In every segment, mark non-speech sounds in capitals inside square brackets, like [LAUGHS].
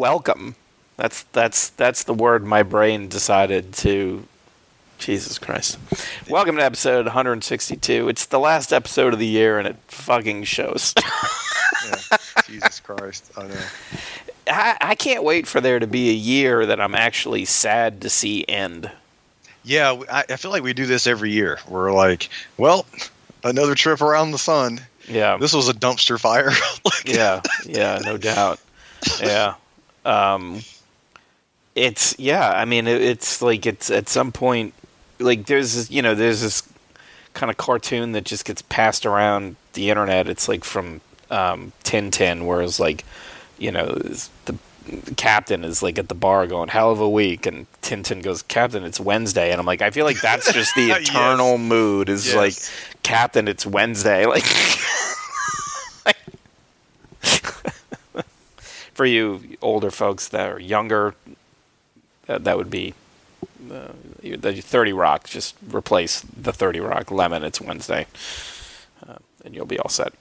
welcome. That's that's that's the word my brain decided to Jesus Christ. Welcome to episode 162. It's the last episode of the year and it fucking shows. [LAUGHS] Yeah, Jesus Christ, I know. I, I can't wait for there to be a year that I'm actually sad to see end. Yeah, I, I feel like we do this every year. We're like, well, another trip around the sun. Yeah. This was a dumpster fire. [LAUGHS] Like, yeah, yeah, no doubt. Yeah. Um it's yeah, I mean it, it's like it's at some point like there's this, you know, there's this kind of cartoon that just gets passed around the internet. It's like from um Tintin where it's like, you know, the captain is like at the bar going hell of a week and Tintin goes captain it's Wednesday and I'm like I feel like that's just the [LAUGHS] Yes. eternal mood is Yes. like captain it's Wednesday [LAUGHS] like for you older folks that are younger, that, that would be uh, the 30 Rock. Just replace the 30 Rock Lemon. It's Wednesday. Uh, and you'll be all set.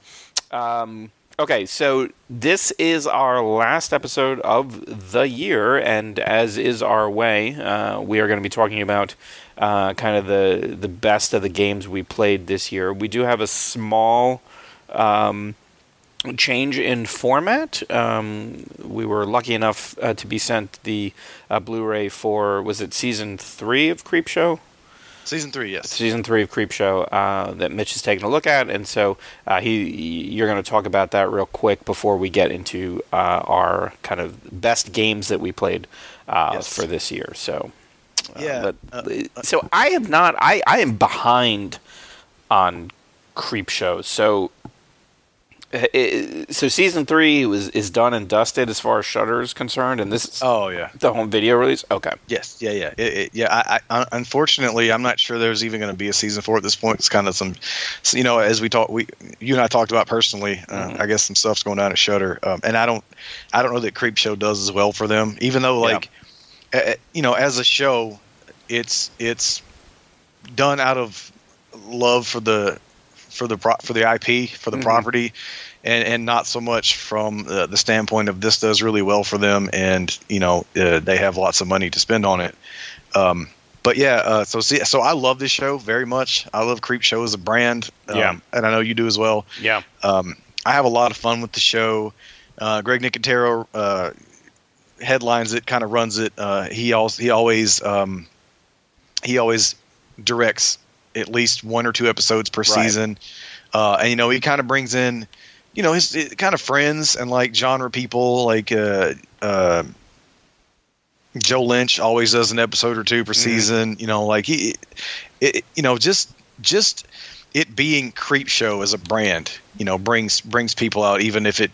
Um, okay, so this is our last episode of the year, and as is our way, uh, we are going to be talking about uh, kind of the the best of the games we played this year. We do have a small um, change in format. Um, we were lucky enough uh, to be sent the uh, Blu-ray for was it season three of Creepshow? Season three, yes. season three of Creepshow uh, that Mitch is taking a look at, and so uh, he you're going to talk about that real quick before we get into uh, our kind of best games that we played uh, Yes. for this year. So uh, Yeah, but, so I have not. I I am behind on Creepshow. So. Uh, it- So season three was is done and dusted as far as Shudder is concerned, and this is Oh yeah. the home video release. Okay, Yes, yeah, yeah, it, it, yeah. I, I, unfortunately, I'm not sure there's even going to be a season four at this point. It's kind of some, so, you know, as we talked, we, you and I talked about personally. Uh, I guess some stuff's going down at Shudder, um, and I don't, I don't know that Creep Show does as well for them. Even though, Yeah. like, uh, you know, as a show, it's it's done out of love for the for the pro- for the IP for the Mhm. property, and and not so much from uh, the standpoint of this does really well for them, and you know uh, they have lots of money to spend on it. Um, but yeah, uh, so see, so I love this show very much. I love Creep Show as a brand, um, Yeah. and I know you do as well. yeah, Um, I have a lot of fun with the show. Uh, Greg Nicotero uh, headlines it, kind of runs it. Uh, he also he always um, he always directs at least one or two episodes per Right. season, uh, and you know he kind of brings in you know his eh, kind of friends and like genre people like uh, uh, Joe Lynch always does an episode or two per season. You know, like he, it, you know, just just it being creep show as a brand, you know, brings brings people out, even if it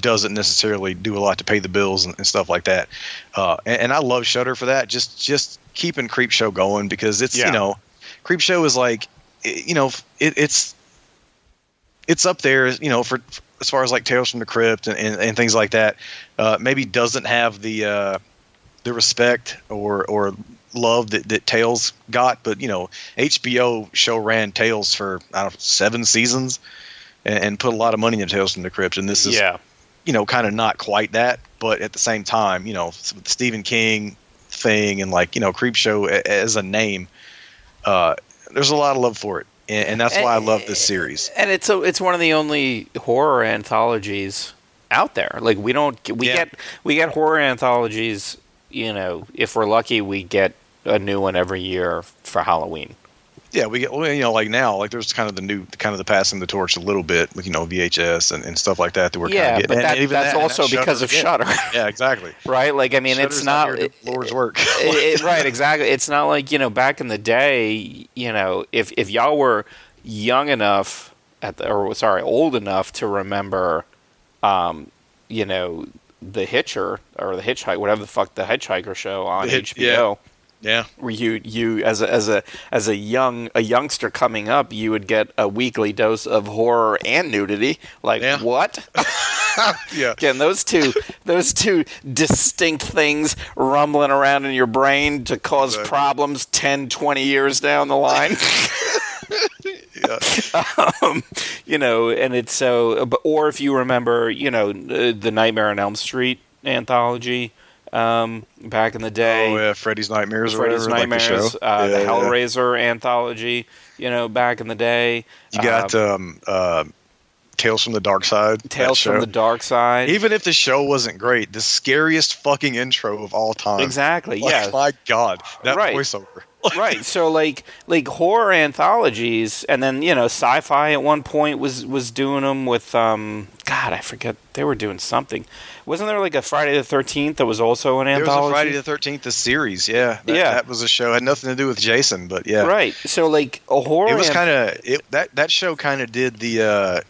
doesn't necessarily do a lot to pay the bills and, and stuff like that. Uh, and, and I love Shudder for that. Just just keeping creep show going because it's Yeah. you know, creep show is like, you know, it, it's it's up there, you know, for as far as like Tales from the Crypt and, and, and things like that. Uh, maybe doesn't have the uh, the respect or or love that, that Tales got, but you know, HBO show ran Tales for I don't know, seven seasons and, and put a lot of money into Tales from the Crypt, and this is yeah. you know kind of not quite that, but at the same time, you know, Stephen King thing and like you know, Creep Show as a name, uh, there's a lot of love for it, and, and that's why I love this series. and it's a, it's one of the only horror anthologies out there. Like we don't we Yeah. get we get horror anthologies. You know, if we're lucky, we get a new one every year for Halloween. Yeah, we get well, you know like now like there's kind of the new kind of the passing the torch a little bit with you know VHS and, and stuff like that that we're kind yeah, of getting. but And that, even that's that- also that's because of. Shudder, Yeah, exactly. [LAUGHS] right? Like I mean, Shudder's it's not. do the Lord's work. it, it- right, exactly. It's not like you know back in the day. You know, if if y'all were young enough at the, or sorry, old enough to remember, um, you know, the Hitcher or the Hitchhiker, whatever the fuck the Hitchhiker show on The Hit- HBO. yeah, Where you you as a as a as a young a youngster coming up, you would get a weekly dose of horror and nudity. Like Yeah. what? [LAUGHS] [LAUGHS] yeah. Again, those two those two distinct things rumbling around in your brain to cause Exactly. problems 10, 20 years down the line. [LAUGHS] yeah, um, you know, and it's so. But or if you remember, you know, the, the Nightmare on Elm Street anthology um, back in the day. Oh yeah, Freddy's Nightmares. or Freddy's whatever, like the Nightmares, uh, the Yeah, yeah. Hellraiser anthology. You know, back in the day. You got Um, um, uh, Tales from the Dark Side. Tales from the Dark Side. Even if the show wasn't great, the scariest fucking intro of all time. exactly. Like, yeah. My God, that Right. voiceover. [LAUGHS] right so like like horror anthologies and then you know sci-fi at one point was was doing them with um god i forget they were doing something wasn't there like a friday the 13th that was also an There was anthology a Friday the Thirteenth, the series. Yeah, that, Yeah. that was a show. Had nothing to do with Jason, but yeah, right so like a horror It was kind of it, that that show kind of did the uh,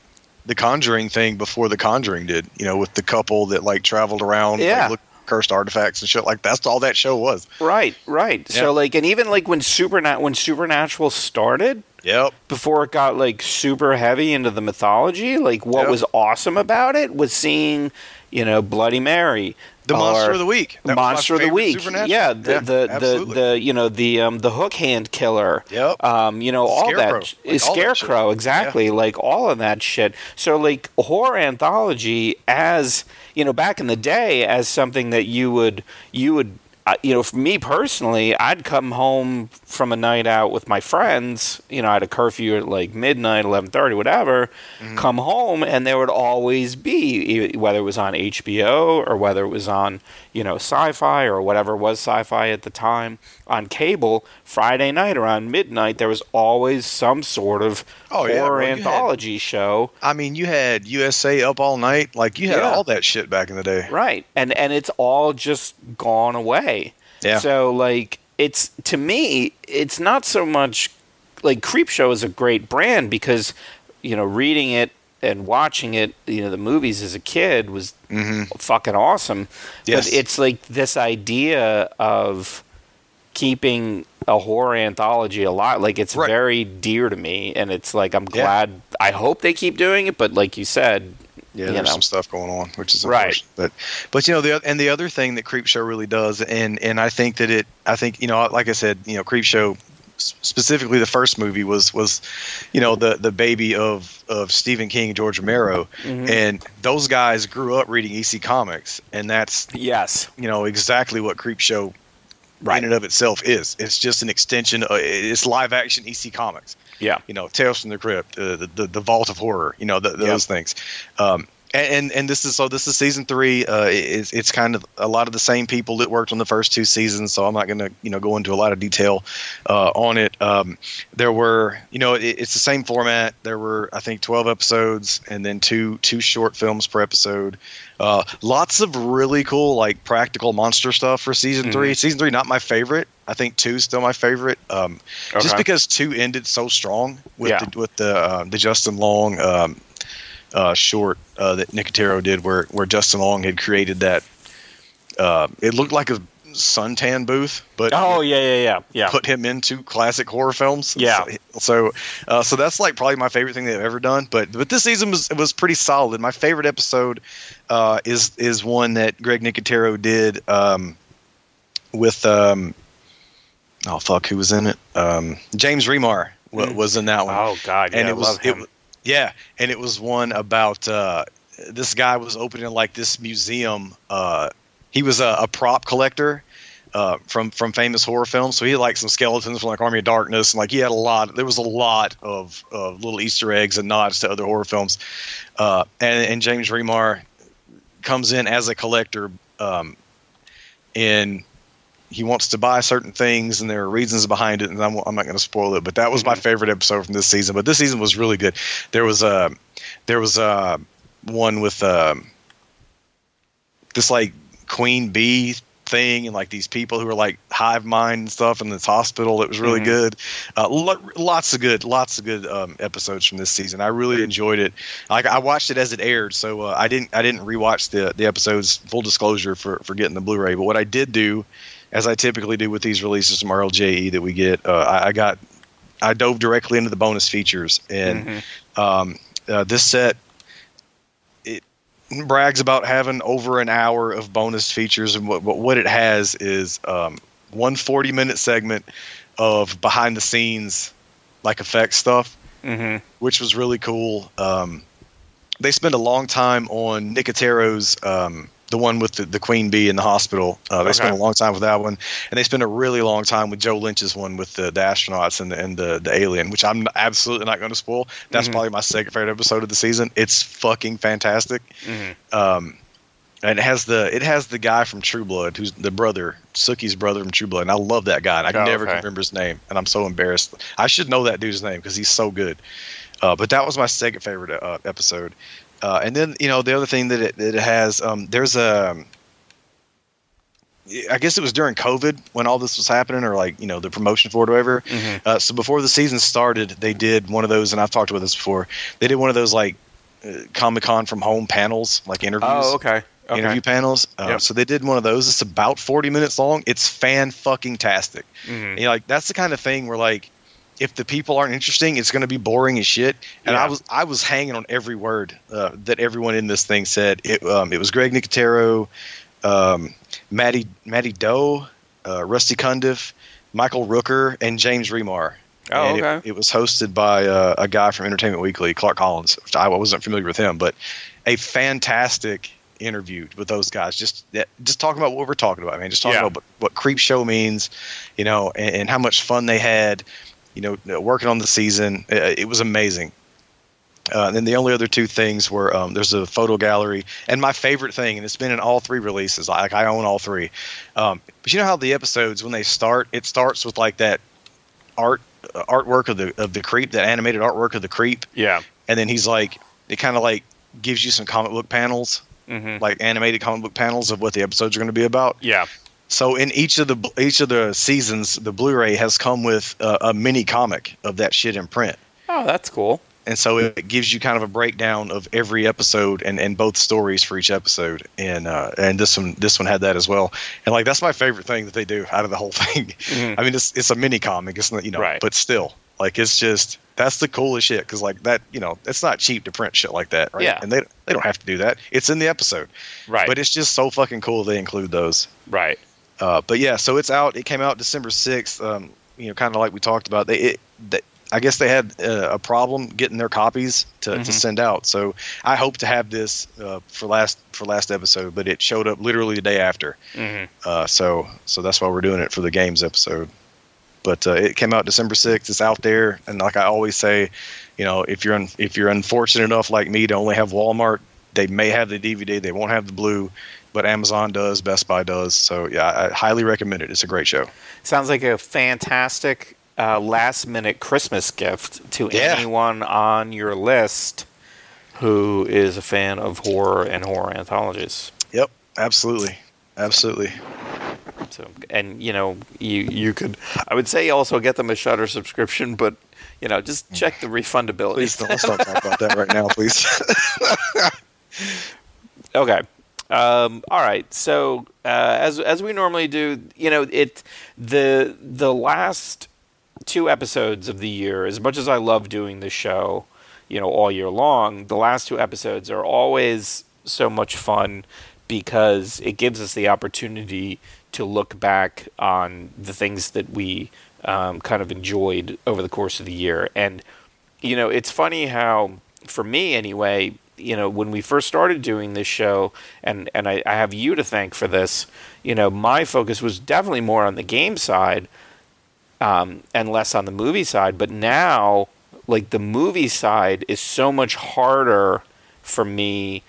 the Conjuring thing before the Conjuring did. You know, with the couple that like traveled around, like, Yeah. looked cursed artifacts and shit. Like that's all that show was. right right Yeah. so like and even like when supernat when supernatural started Yep. before it got like super heavy into the mythology like what Yep. was awesome about it was seeing you know bloody mary The monster of the week. That monster of the week. Yeah, the the, the absolutely. the you know the um the hook hand killer. Yep. Um, you know all Scarecrow. that Like, all that scarecrow exactly like all of that shit. So like horror anthology as you know back in the day as something that you would you would uh, you know, for me personally, I'd come home from a night out with my friends. You know, I had a curfew at like midnight, eleven thirty, whatever. Mm-hmm. Come home, and there would always be whether it was on HBO or whether it was on you know sci-fi or whatever was sci-fi at the time on cable. Friday night around midnight, there was always some sort of Oh, yeah, horror well, you had- anthology show. I mean, you had USA up all night. Like you had Yeah. all that shit back in the day. Right. And and it's all just gone away. Yeah. So like it's to me it's not so much like Creepshow is a great brand because you know reading it and watching it, you know, the movies as a kid was hmm fucking awesome. Yes. But it's like this idea of keeping a horror anthology alive. Like it's Right. very dear to me and it's like I'm Yeah. glad I hope they keep doing it, but like you said, Yeah, you there's know. some stuff going on, which is Right. But but you know the and the other thing that Creepshow really does, and and I think that it, I think you know, like I said, you know, Creepshow s- specifically the first movie was was you know the the baby of of Stephen King and George Romero, Mhm. and those guys grew up reading EC comics, and that's yes. you know exactly what Creepshow Right. in and of itself is. It's just an extension. Of, it's live action EC comics Yeah. you know, Tales from the Crypt, uh, the, the the Vault of Horror, you know, th those things. Um, and, and and this is so this is season three. Uh, it's it's kind of a lot of the same people that worked on the first two seasons. So I'm not going to you know go into a lot of detail uh, on it. Um, there were you know it, it's the same format. There were I think 12 episodes and then two two short films per episode. Uh, lots of really cool like practical monster stuff for season Mhm. three. Season three not my favorite. I think two's still my favorite. Um, just because two ended so strong with Yeah. the, with the uh, the Justin Long um, uh, short uh, that Nicotero did, where where Justin Long had created that. Uh, it looked like a suntan booth, but Oh yeah, yeah, yeah, yeah. put him into classic horror films. Yeah. So so, uh, so that's like probably my favorite thing they've ever done. But but this season was was pretty solid. My favorite episode uh, is is one that Greg Nicotero did um, with um, oh fuck who was in it? Um, James Remar Mm. was in that one Oh god, yeah, and it was love him. wa- yeah, and it was one about uh, this guy was opening like this museum. Uh, he was a, a prop collector uh, from from famous horror films, so he had like some skeletons from like Army of Darkness, and like he had a lot. There was a lot of, of little Easter eggs and nods to other horror films. Uh, and, and James Remar comes in as a collector, um, and he wants to buy certain things, and there are reasons behind it, and I'm, I'm not going to spoil it. But that was my favorite episode from this season. But this season was really good. There was a there was a one with um, this like queen bee thing and like these people who are like hive mind and stuff in this hospital. It was really Mhm. good. Uh, lo- lots of good, lots of good um, episodes from this season. I really enjoyed it. Like I watched it as it aired, so uh, I didn't I didn't rewatch the the episodes. Full disclosure for for getting the Blu-ray, but what I did do, as I typically do with these releases from RLJE that we get, uh, I, I got I dove directly into the bonus features and Mhm. um, uh, this set it brags about having over an hour of bonus features and what, what, what it has is um, one 40 minute segment of behind the scenes like effects stuff Mm-hmm. which was really cool. Um, they spent a long time on Nicotero's, um, the one with the, the queen bee in the hospital. Uh, they Okay. spent a long time with that one, and they spent a really long time with Joe Lynch's one with the, the astronauts and the, and the the alien, which I'm absolutely not going to spoil. That's Mhm. probably my second favorite episode of the season. It's fucking fantastic. Mhm. Um, and it has the it has the guy from True Blood, who's the brother, Sookie's brother from True Blood. And I love that guy. And I Oh, never okay. can remember his name, and I'm so embarrassed. I should know that dude's name because he's so good. Uh, but that was my second favorite uh, episode. Uh, and then you know the other thing that it, that it has, um, there's a. I guess it was during COVID when all this was happening, or like you know the promotion for it, or whatever. Mhm. Uh, so before the season started, they did one of those, and I've talked about this before. They did one of those like uh, Comic Con from home panels, like interviews Oh, okay. Okay. interview panels. Uh, Yep. So they did one of those. It's about forty minutes long. It's fan fucking tastic. Mhm. You know, like that's the kind of thing where like if the people aren't interesting, it's going to be boring as shit. And Yeah. I was I was hanging on every word uh, that everyone in this thing said. It um, it was Greg Nicotero, um, Maddie Mattie Do, uh, Rusty Cundiff, Michael Rooker, and James Remar. Oh, And it- okay. It, was hosted by uh, a guy from Entertainment Weekly, Clark Collis. Which I wasn't familiar with him, but a fantastic interview with those guys. Just just talking about what we're talking about, man. Just talking Yeah. about what, what Creep Show means, you know, and, and how much fun they had, you know, working on the season. It, it was amazing. Uh, and then the only other two things were um, there's a photo gallery, and my favorite thing, and it's been in all three releases. Like I own all three. Um, but you know how the episodes when they start, it starts with like that art uh, artwork of the of the creep, that animated artwork of the creep, Yeah. and then he's like, it kind of like gives you some comic book panels, hmm like animated comic book panels of what the episodes are going to be about. Yeah. So in each of the each of the seasons, the Blu-ray has come with uh, a mini comic of that shit in print. Oh, that's cool. and so it gives you kind of a breakdown of every episode and, and both stories for each episode and uh, and this one this one had that as well and like that's my favorite thing that they do out of the whole [LAUGHS] thing Mhm. i mean it's it's a mini comic it's not you know Right. but still like it's just that's the coolest shit because like that you know it's not cheap to print shit like that right Yeah. and they they don't have to do that it's in the episode Right. but it's just so fucking cool they include those right. Uh, but yeah, so it's out. It came out December sixth. Um, you know, kind of like we talked about. They, it, they I guess they had uh, a problem getting their copies to, Mhm. to send out. So I hope to have this uh, for last for last episode, but it showed up literally the day after. hmm Uh, so so that's why we're doing it for the games episode. But uh, it came out December sixth. It's out there, and like I always say, you know, if you're un- if you're unfortunate enough like me to only have Walmart, they may have the DVD, they won't have the blue, but Amazon does, Best Buy does. So yeah, I highly recommend it. It's a great show. Sounds like a fantastic uh, last minute Christmas gift to Yeah. anyone on your list who is a fan of horror and horror anthologies. Yep, absolutely, absolutely. So, and you know, you you could, I would say, also get them a Shudder subscription, but you know, just check the refundability. Please don't, let's not talk about that right now, please. [LAUGHS] [LAUGHS] Okay. Um, all right. So uh, as as we normally do, you know, it the the last two episodes of the year, as much as I love doing this show, you know, all year long, the last two episodes are always so much fun because it gives us the opportunity to look back on the things that we um, kind of enjoyed over the course of the year. And, you know, it's funny how, for me anyway, you know, when we first started doing this show, and, and I, I have you to thank for this, you know, my focus was definitely more on the game side um, and less on the movie side. But now, like the movie side is so much harder for me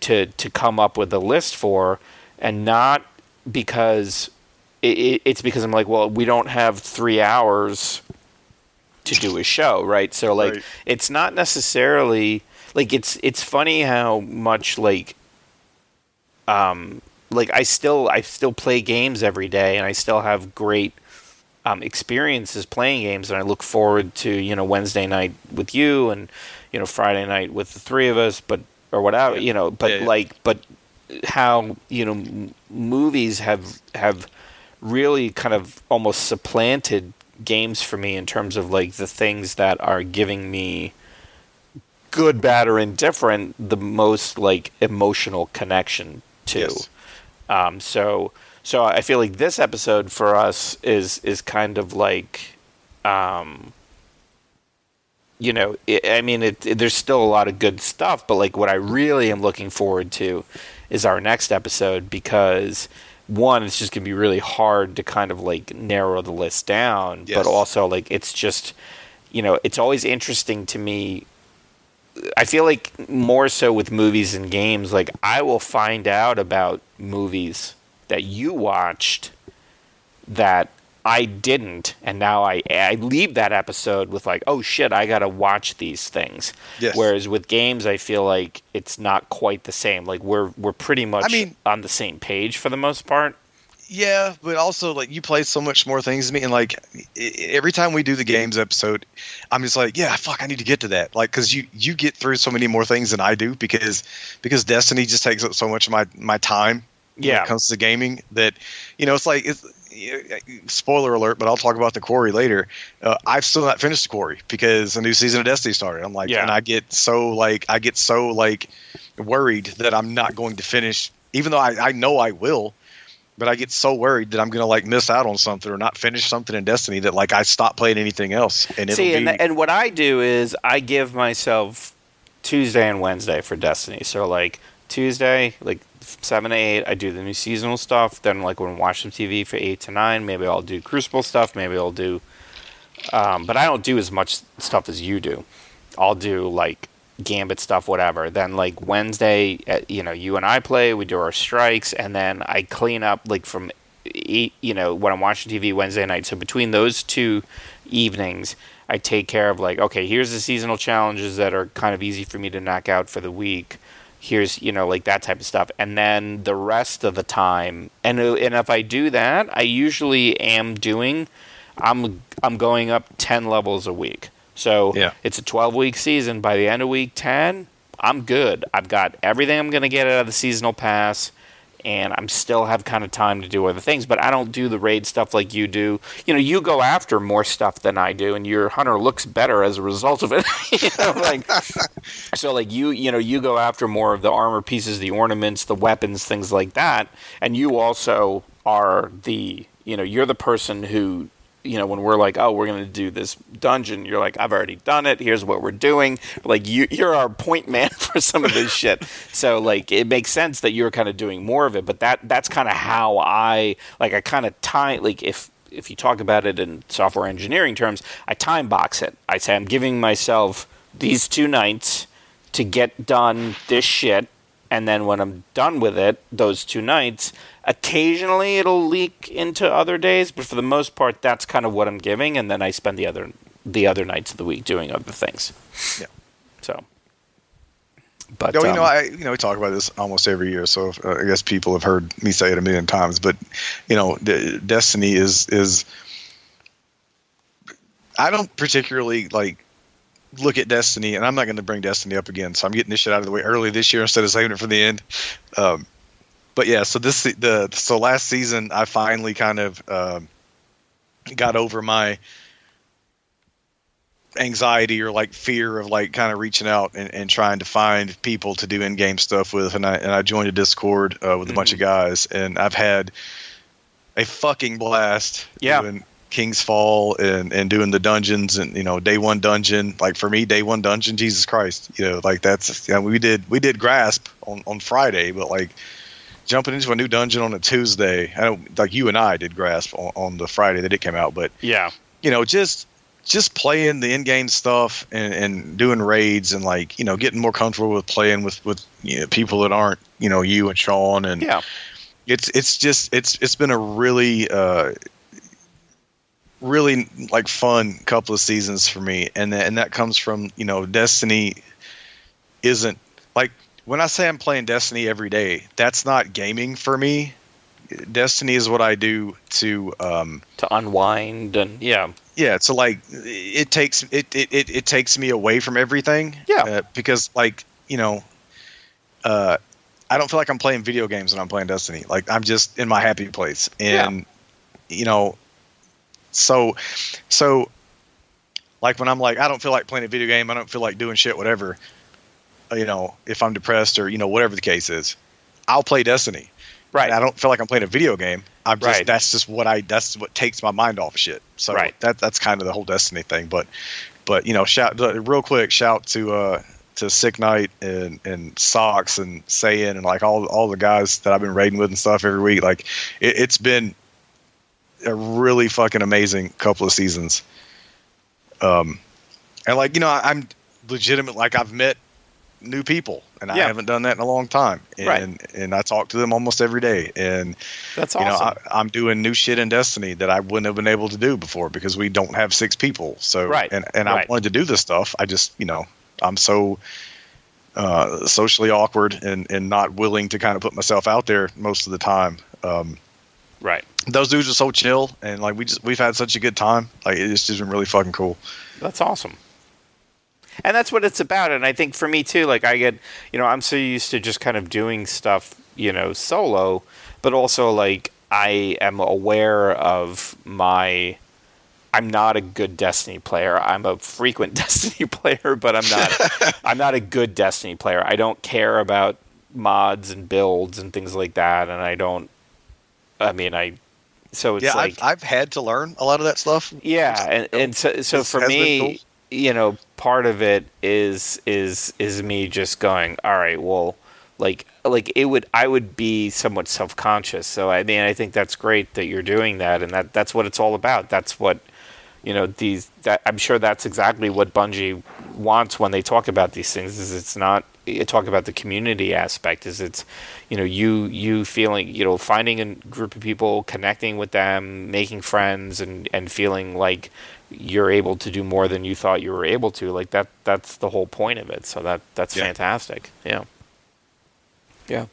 to to come up with a list for, and not because it, it, it's because I'm like, well, we don't have three hours to do a show, right? So like, Right. it's not necessarily like it's it's funny how much like um like I still I still play games every day and I still have great um, experiences playing games and I look forward to you know Wednesday night with you and you know Friday night with the three of us but or whatever you know but Yeah, yeah. like but how you know m- movies have have really kind of almost supplanted games for me in terms of like the things that are giving me good bad or indifferent the most like emotional connection to Yes. um, so so I feel like this episode for us is is kind of like um, you know, it, I mean, it, it, there's still a lot of good stuff, but like what I really am looking forward to is our next episode because one, it's just gonna be really hard to kind of like narrow the list down, Yes. but also like it's just, you know, it's always interesting to me. I feel like more so with movies and games, like I will find out about movies that you watched that I didn't, and now I I leave that episode with like, oh shit, I gotta watch these things. Yes. Whereas with games, I feel like it's not quite the same. Like we're we're pretty much I mean- on the same page for the most part. Yeah, but also like you play so much more things than me, and like every time we do the games episode, I'm just like, yeah, fuck, I need to get to that, like, because you you get through so many more things than I do because because Destiny just takes up so much of my my time. when Yeah. it comes to gaming that you know it's like it's spoiler alert, but I'll talk about the quarry later. Uh, I've still not finished the quarry because a new season of Destiny started. I'm like, Yeah. and I get so like I get so like worried that I'm not going to finish, even though I, I know I will. But I get so worried that I'm gonna like miss out on something or not finish something in Destiny that like I stop playing anything else. And See, be, and, and what I do is I give myself Tuesday and Wednesday for Destiny. So like Tuesday, like seven to eight, I do the new seasonal stuff. Then like when I watch some TV for eight to nine, maybe I'll do Crucible stuff. Maybe I'll do, um, but I don't do as much stuff as you do. I'll do like Gambit stuff, whatever. Then like Wednesday, uh, you know, you and I play. We do our strikes, and then I clean up like from. You know, when I'm watching TV Wednesday night. So between those two evenings, I take care of like, okay, here's the seasonal challenges that are kind of easy for me to knock out for the week. Here's you know like that type of stuff, and then the rest of the time, and uh, and if I do that, I usually am doing. I'm I'm going up ten levels a week. So Yeah. it's a 12 week season. By the end of week 10, I'm good. I've got everything I'm going to get out of the seasonal pass, and I'm still have kind of time to do other things. But I don't do the raid stuff like you do. You know, you go after more stuff than I do, and your hunter looks better as a result of it. [LAUGHS] you know, like [LAUGHS] so, like you, you know, you go after more of the armor pieces, the ornaments, the weapons, things like that, and you also are the, you know, you're the person who you know, when we're like, oh, we're going to do this dungeon, you're like, I've already done it. Here's what we're doing. Like, you, you're our point man [LAUGHS] for some of this shit. So, like, it makes sense that you're kind of doing more of it. But that that's kind of how I like. I kind of tie like if if you talk about it in software engineering terms, I time box it. I say I'm giving myself these two nights to get done this shit and then when I'm done with it, those two nights, occasionally it'll leak into other days, but for the most part, that's kind of what I'm giving, and then I spend the other the other nights of the week doing other things. Yeah. So, but No, you um, know, I you know we talk about this almost every year, so uh, I guess people have heard me say it a million times. But you know, D- Destiny is is I don't particularly like look at Destiny, and I'm not going to bring Destiny up again. So I'm getting this shit out of the way early this year instead of saving it for the end. Um, but yeah, so this the so last season I finally kind of um, got over my anxiety or like fear of like kind of reaching out and, and trying to find people to do in-game stuff with and I and I joined a discord uh, with a bunch of guys and I've had a fucking blast Yeah. doing King's Fall and and doing the dungeons and you know day one dungeon. Like for me day one dungeon Jesus Christ. You know like that's you know, we did we did grasp on on Friday but like jumping into a new dungeon on a Tuesday I don't like you and I did grasp on, on the Friday that it came out but yeah, you know, just just playing the in-game stuff and, and doing raids and like you know getting more comfortable with playing with with you know, people that aren't you know you and Sean and yeah, it's it's just it's it's been a really uh really like fun couple of seasons for me. And that, and that comes from you know Destiny isn't like when I say I'm playing Destiny every day that's not gaming for me. Destiny is what I do to um to unwind and yeah, yeah so like it takes it it, it, it takes me away from everything. Yeah. uh, because like you know uh i don't feel like i'm playing video games when i'm playing destiny. Like i'm just in my happy place. And you know so so like when i'm like i don't feel like playing a video game i don't feel like doing shit whatever uh, you know if i'm depressed or you know whatever the case is i'll play destiny right. and I don't feel like I'm playing a video game. I'm just Right. that's just what I that's what takes my mind off of shit. So Right. that that's kind of the whole Destiny thing. But but you know, shout real quick, shout to uh, to Sick Night and and Socks and Saiyan and like all all the guys that I've been raiding with and stuff every week. Like it, it's been a really fucking amazing couple of seasons. Um, and like you know, I, I'm legitimate. Like I've met new people, and I haven't done that in a long time. And Right. and I talk to them almost every day. And That's you know, awesome. I, I'm doing new shit in Destiny that I wouldn't have been able to do before because we don't have six people. So Right, and and right. I wanted to do this stuff. I just you know I'm so uh, socially awkward and and not willing to kind of put myself out there most of the time. Um, right. those dudes are so chill and like we just we've had such a good time. Like it's just been really fucking cool. That's awesome. And that's what it's about. And I think for me too, like I get, you know, I'm so used to just kind of doing stuff, you know, solo, but also like I am aware of my. I'm not a good Destiny player. I'm a frequent [LAUGHS] Destiny player, but I'm not. [LAUGHS] I'm not a good Destiny player. I don't care about mods and builds and things like that, and I don't. I mean, I. So it's yeah, like I've, I've had to learn a lot of that stuff. yeah, and, and so so for me, you know, part of it is is is me just going, all right, well, like like it would I would be somewhat self conscious. So I mean, I think that's great that you're doing that, and that that's what it's all about. That's what you know these that I'm sure that's exactly what Bungie wants when they talk about these things. Is it's not you talk about the community aspect. Is it's you know you you feeling you know finding a group of people, connecting with them, making friends, and and feeling like you're able to do more than you thought you were able to. Like that that's the whole point of it. So that that's Yeah. fantastic. Yeah. Yeah.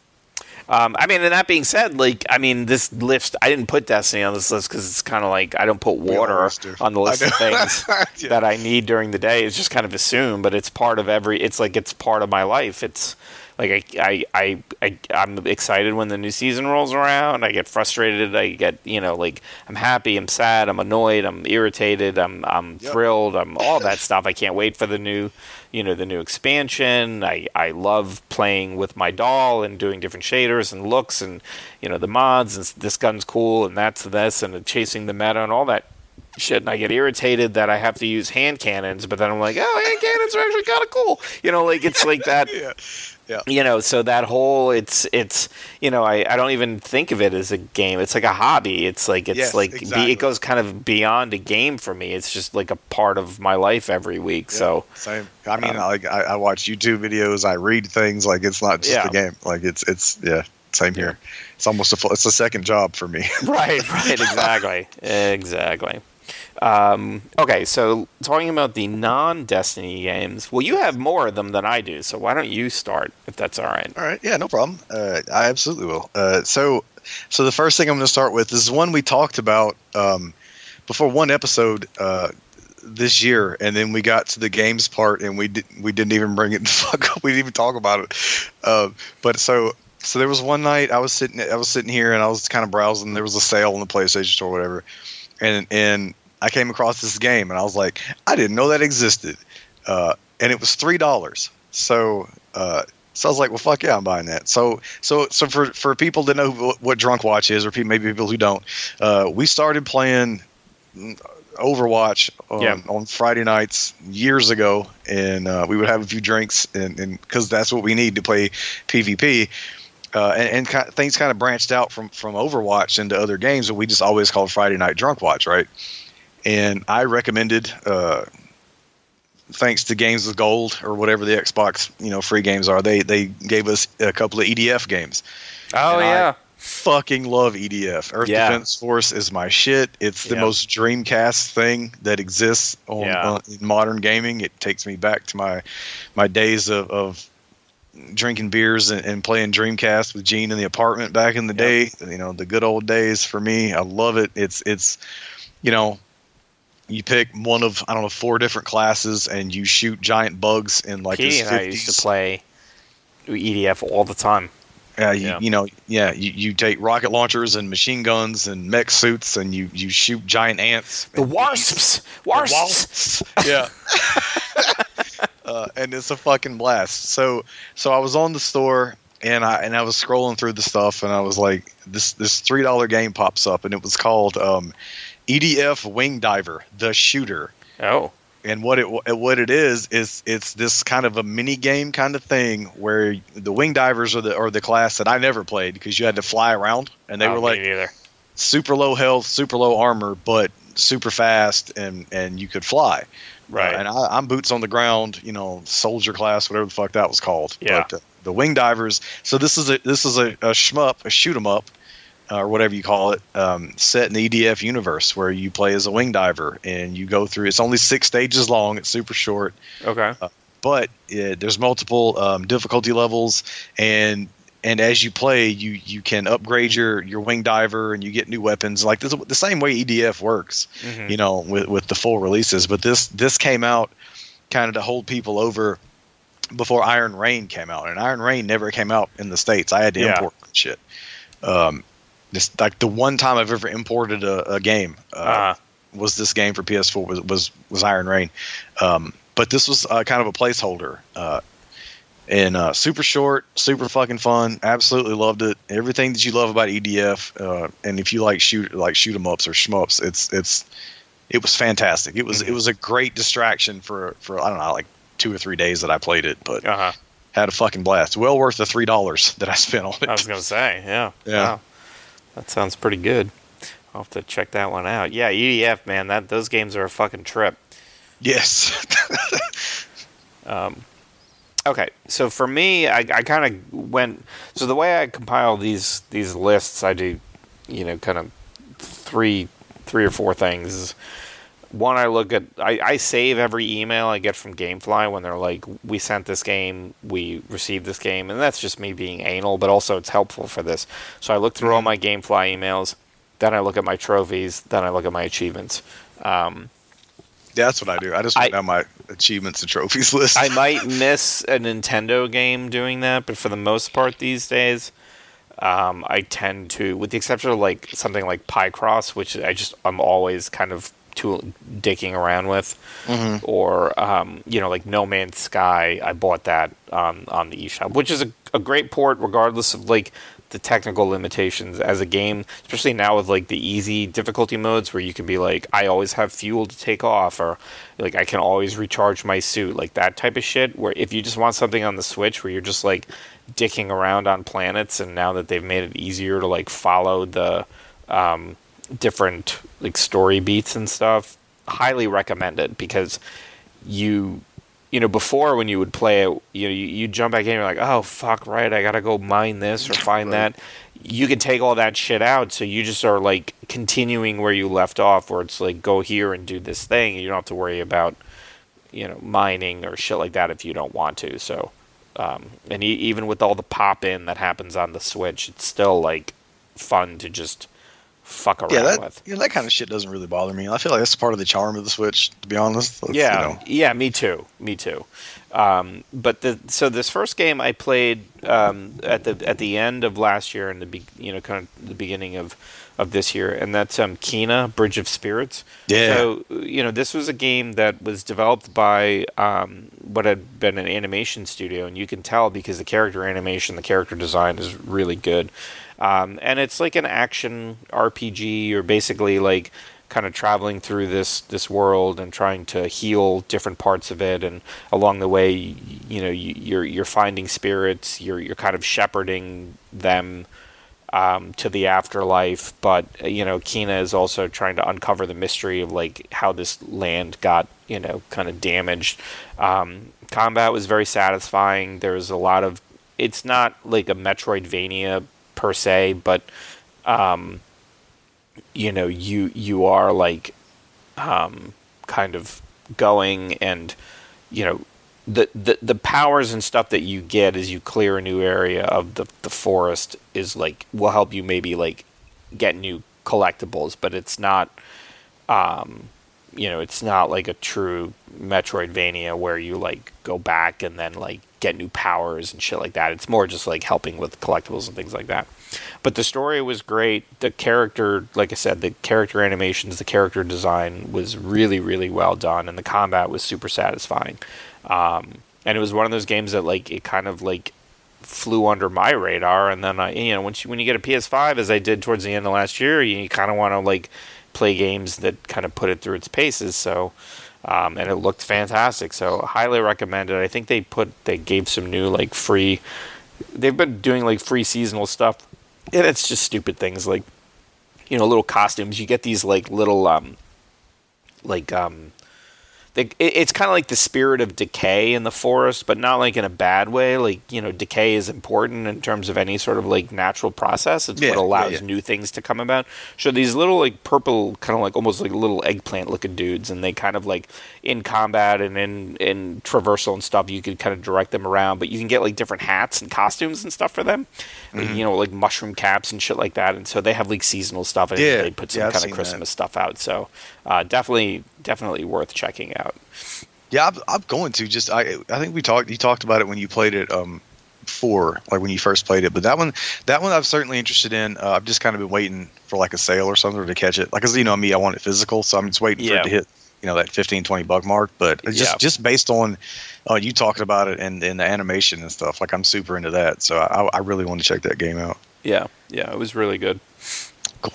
Um, I mean, and that being said, like, I mean, this list, I didn't put Destiny on this list because it's kind of like I don't put water on the list of [LAUGHS] things Yeah. that I need during the day. It's just kind of assumed, but it's part of every. It's like it's part of my life. It's like I, I, I, I I'm excited when the new season rolls around. I get frustrated. I get you know like I'm happy. I'm sad. I'm annoyed. I'm irritated. I'm I'm Yep. thrilled. I'm all that stuff. I can't wait for the new, you know, the new expansion. I I love playing with my doll and doing different shaders and looks and you know the mods and this gun's cool and that's this and chasing the meta and all that shit and I get irritated that I have to use hand cannons, but then I'm like, oh, hand cannons are actually kind of cool. You know, like it's like that. [LAUGHS] Yeah. Yeah. You know, so that whole it's it's you know I, I don't even think of it as a game. It's like a hobby. It's like it's Yes, like be, it goes kind of beyond a game for me. It's just like a part of my life every week. So Same. I mean, Um, like I, I watch YouTube videos, I read things. Like it's not just Yeah. a game. Like it's it's yeah. Same here. It's almost a full, it's a second job for me. right, right, [LAUGHS] exactly, exactly. Um, okay, so talking about the non-Destiny games, well, you have more of them than I do. So why don't you start, if that's all right? All right. Yeah, no problem. Uh, I absolutely will. Uh, so, so the first thing I'm going to start with is one we talked about um, before one episode uh, this year, and then we got to the games part, and we did, we didn't even bring it. [LAUGHS] Fuck, up. we didn't even talk about it. Uh, but so so there was one night I was sitting I was sitting here and I was kind of browsing. There was a sale on the PlayStation Store, or whatever, and and I came across this game, and I was like, I didn't know that existed, uh, and it was three dollars. So. Uh, so I was like, well, fuck yeah, I'm buying that. So, so, so for for people to know what, what Drunk Watch is, or pe- maybe people who don't, uh, we started playing Overwatch on, Yeah. on Friday nights years ago, and uh, we would have a few drinks, and because that's what we need to play PvP. Uh, and and ki things kind of branched out from from Overwatch into other games, and we just always called Friday Night Drunk Watch, right? And I recommended, uh, thanks to Games with Gold or whatever the Xbox you know free games are, they they gave us a couple of EDF games. Oh And I- yeah, Fucking love EDF. Earth Yeah. Defense Force is my shit. It's the Yeah. most Dreamcast thing that exists on, Yeah. on in modern gaming. It takes me back to my my days of, of drinking beers and, and playing Dreamcast with Gene in the apartment back in the day. You know, the good old days for me. I love it. It's it's you know, you pick one of I don't know four different classes and you shoot giant bugs in like Katie this and I used to play EDF all the time. Uh, you, Yeah. you know, yeah, you, you take rocket launchers and machine guns and mech suits, and you, you shoot giant ants. The and wasps, The wasps. wasps. Yeah. [LAUGHS] uh, and it's a fucking blast. So so I was on the store and I and I was scrolling through the stuff and I was like, this this three dollar game pops up and it was called um, EDF Wing Diver, the shooter. Oh, and what it what it is is it's this kind of a mini game kind of thing where the wing divers are the are the class that I never played because you had to fly around and they Oh, were like neither. super low health, super low armor, but super fast and and you could fly. Right. Uh, and I, I'm boots on the ground, you know, soldier class, whatever the fuck that was called. Yeah. But uh, the wing divers. So this is a this is a, a shmup, a shoot 'em up, or whatever you call it, um, set in the EDF universe where you play as a wing diver and you go through. It's only six stages long. It's super short Okay. but uh, there's multiple um, difficulty levels and and as you play you you can upgrade your your wing diver and you get new weapons like this the same way EDF works Mhm. you know with with the full releases but this this came out kind of to hold people over before Iron Rain came out and Iron Rain never came out in the states I had to Yeah. import shit um this like the one time I've ever imported a, a game uh, Uh, was this game for PS4 was was, was Iron Rain, um, but this was uh, kind of a placeholder. Uh, and uh, super short, super fucking fun. Absolutely loved it. Everything that you love about EDF, uh, and if you like shoot like shoot 'em ups or shmups, it's it's it was fantastic. It was Mhm. it was a great distraction for for I don't know like two or three days that I played it, but uh huh. had a fucking blast. Well worth the three dollars [LAUGHS] that I spent on it. I was gonna say, yeah. Yeah. Wow. That sounds pretty good. I'll have to check that one out. Yeah, EDF, man, that those games are a fucking trip. yes. Um, okay, so for me, I, I kind of went. So the way I compile these these lists, I do, you know, kind of three three or four things. One, I look at. I, I save every email I get from GameFly when they're like, "We sent this game, we received this game," and that's just me being anal, but also it's helpful for this. So I look through all my GameFly emails, then I look at my trophies, then I look at my achievements. Um, That's what I do. I just I- down my achievements and trophies [LAUGHS] list. I might miss a Nintendo game doing that, but for the most part these days, um, I tend to, with the exception of like something like Picross, which I just I'm always kind of tool dicking around with, Mhm. or um, you know like No Man's Sky. I bought that on on the eShop, which is a, a great port, regardless of like the technical limitations as a game, especially now with like the easy difficulty modes where you can be like, I always have fuel to take off, or like I can always recharge my suit, like that type of shit. Where if you just want something on the Switch where you're just like dicking around on planets, and now that they've made it easier to like follow the um, different like story beats and stuff, highly recommend it because you you know, before when you would play it, you know, you, you jump back in, you're like, oh fuck, right, I gotta go mine this or find Right. that. You can take all that shit out, so you just are like continuing where you left off, where it's like go here and do this thing, and you don't have to worry about, you know, mining or shit like that if you don't want to. So, um, and e- even with all the pop in that happens on the Switch, it's still like fun to just fuck around yeah, that with. know, that kind of shit doesn't really bother me. I feel like that's part of the charm of the Switch, to be honest. Yeah, you know, yeah, me too, me too. Um, but the so this first game I played um, at the at the end of last year and the be, you know kind of the beginning of of this year, and that's um, Kena Bridge of Spirits. Yeah. So you know this was a game that was developed by um, what had been an animation studio, and you can tell because the character animation, the character design is really good. Um, and it's like an action RPG. You're basically like kind of traveling through this this world and trying to heal different parts of it. And along the way, you, know, you, you're you're finding spirits. You're you're kind of shepherding them um, to the afterlife. But uh, you know, Kena is also trying to uncover the mystery of like how this land got you know kind of damaged. Um, combat was very satisfying. There was a lot of. It's not like a Metroidvania per se, but um, you know, you you are like um, kind of going and you know the, the the powers and stuff that you get as you clear a new area of the the forest is like will help you maybe like get new collectibles, but it's not um you know, it's not like a true Metroidvania where you like go back and then like get new powers and shit like that. It's more just like helping with collectibles and things like that. But the story was great. The character, like I said, the character animations, the character design was really, really well done, and the combat was super satisfying. Um, and it was one of those games that like it kind of like flew under my radar. And then I, you know, once you, when you get a PS5, as I did towards the end of last year, you, kind of want to like play games that kind of put it through its paces. So um, and it looked fantastic. So highly recommended. I think they put they gave some new like free. They've been doing like free seasonal stuff, and it's just stupid things like you know little costumes. You get these like little um like um they, it, it's kind of like the spirit of decay in the forest, but not like in a bad way. Like you know, decay is important in terms of any sort of like natural process. It's Yeah, what allows yeah, yeah. new things to come about. So these little like purple, kind of like almost like little eggplant looking dudes, and they kind of like in combat and in in traversal and stuff, you can kind of direct them around. But you can get like different hats and costumes and stuff for them. Mm-hmm. you know, like mushroom caps and shit like that. And so they have like seasonal stuff, and Yeah, they put some kind of that. Christmas stuff out. So uh, definitely, definitely worth checking out. Yeah, I'm, I'm going to just. I I think we talked. You talked about it when you played it. Um, before like when you first played it, but that one, that one I'm certainly interested in. Uh, I've just kind of been waiting for like a sale or something to catch it. Like, 'cause, you know me, I want it physical, so I'm just waiting for it to hit, you know, that 15, 20 buck mark. But just Yeah. just based on uh, you talking about it and, and the animation and stuff, like I'm super into that. So I, I really want to check that game out. Yeah, yeah, it was really good.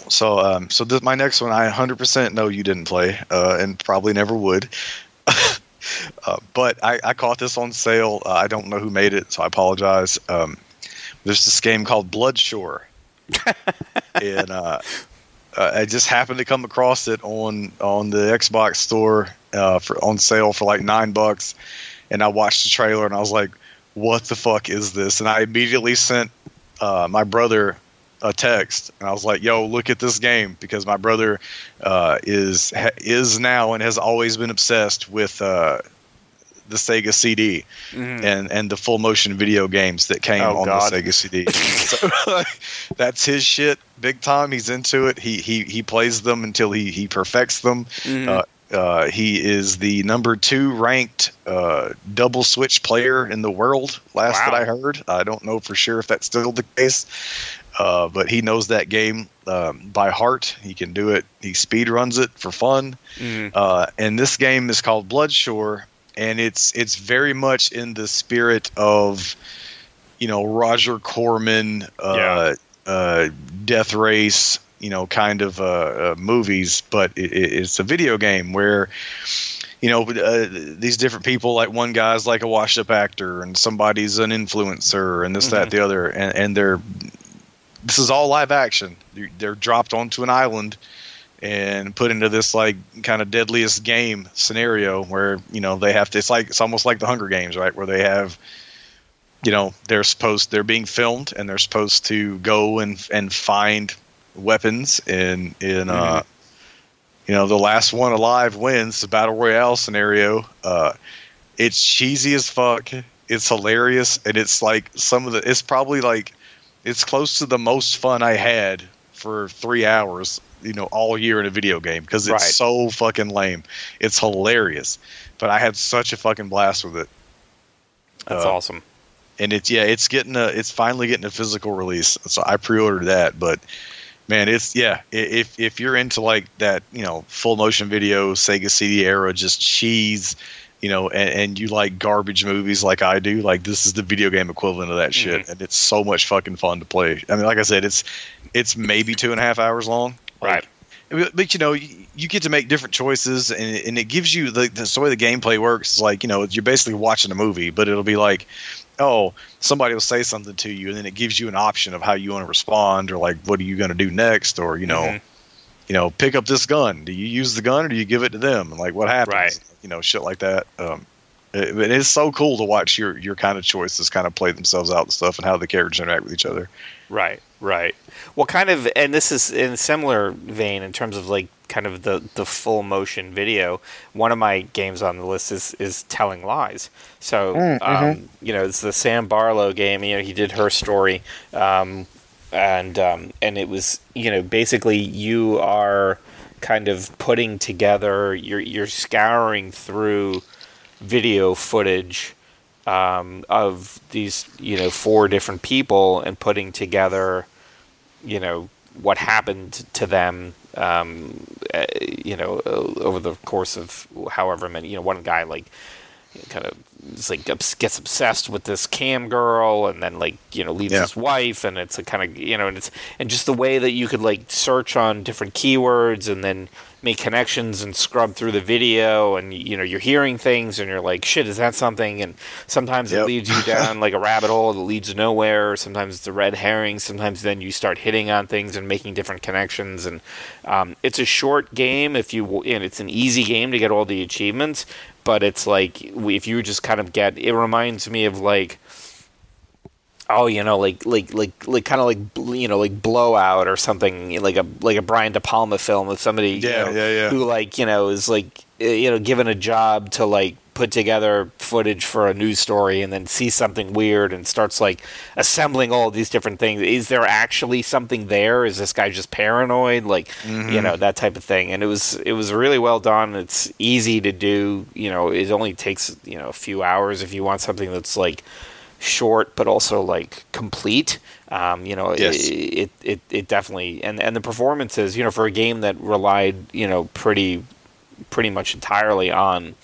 So, um, so this, my next one, I 100% know you didn't play, uh, and probably never would. [LAUGHS] uh, but I, I caught this on sale. Uh, I don't know who made it, so I apologize. Um, there's this game called Bloodshore, [LAUGHS] and uh, uh, I just happened to come across it on on the Xbox store uh, for on sale for like nine bucks, and I watched the trailer and I was like, "What the fuck is this?" And I immediately sent uh, my brother a text and I was like, "Yo, look at this game," because my brother uh, is ha- is now and has always been obsessed with uh, the Sega CD and and the full motion video games that came Oh, on God. the Sega CD. [LAUGHS] so, that's his shit, big time. He's into it. He he he plays them until he he perfects them. Mhm. Uh, uh, he is the number two ranked uh, double switch player in the world. Last that I heard, I don't know for sure if that's still the case, uh, but he knows that game um, by heart. He can do it. He speed runs it for fun. Mhm. Uh, and this game is called Bloodshore, and it's it's very much in the spirit of, you know, Roger Corman, uh, uh, Death Race, you know, kind of uh, uh, movies, but it, it, it's a video game where. You know, uh, these different people. Like one guy's like a washed-up actor, and somebody's an influencer, and this, that, Mhm. the other, and, and they're. This is all live action. They're- dropped onto an island, and put into this like kind of deadliest game scenario where you know they have to it's like it's almost like the hunger games right? Where they have you know they're supposed they're being filmed and they're supposed to go and and find weapons in in uh you know the last one alive wins the battle royale scenario. Uh it's cheesy as fuck. It's hilarious. And it's like some of the it's probably like it's close to the most fun i had for three hours you know all year in a video game because it's Right. so fucking lame it's hilarious but i had such a fucking blast with it That's uh, awesome. and it's yeah it's getting a it's finally getting a physical release so i pre-ordered that but man it's yeah if if you're into like that you know full motion video sega cd era just cheese you know and, and you like garbage movies like i do like this is the video game equivalent of that shit and it's so much fucking fun to play i mean like i said it's it's maybe two and a half hours long Like, Right. but, you know you, you get to make different choices and, it- and it gives you the, the way the gameplay works is like you know you're basically watching a movie but it'll be like oh somebody will say something to you and then it gives you an option of how you want to respond or like what are you going to do next or you know Mhm. You know pick up this gun do you use the gun or do you give it to them and like what happens Right. you know shit like that um it, it is so cool to watch your your kind of choices kind of play themselves out and stuff and how the characters interact with each other Right, right. Well, kind of, and this is in a similar vein in terms of like kind of the the full motion video. One of my games on the list is is Telling Lies. So, Mm, mm-hmm. um, you know, it's the Sam Barlow game. You know, he did her story, um, and um, and it was you know basically you are kind of putting together. You're you're scouring through video footage um, of these you know four different people and putting together you know what happened to them um, uh, you know over the course of however many you know one guy like kind of is like gets obsessed with this cam girl and then like you know leaves Yeah. his wife and it's a kind of you know and it's and just the way that you could like search on different keywords and then make connections and scrub through the video and you know you're hearing things and you're like shit is that something? And sometimes it leads you down like a rabbit hole that leads nowhere. Sometimes it's a red herring. Sometimes then you start hitting on things and making different connections. And um, it's a short game if you and it's an easy game to get all the achievements but it's like if you just kind of get it reminds me of like oh you know like like like like kind of like you know like Blow Out or something like a like a Brian De Palma film with somebody you Yeah, know, yeah, yeah. who like you know is like uh, you know given a job to like put together footage for a news story and then sees something weird and starts like assembling all these different things. Is there actually something there? Is this guy just paranoid? Like Mm-hmm. you know that type of thing. And it was it was really well done. It's easy to do you know it only takes you know a few hours if you want something that's like short but also like complete. Um, you know Yes. it, it it definitely and and the performances you know for a game that relied you know pretty pretty much entirely on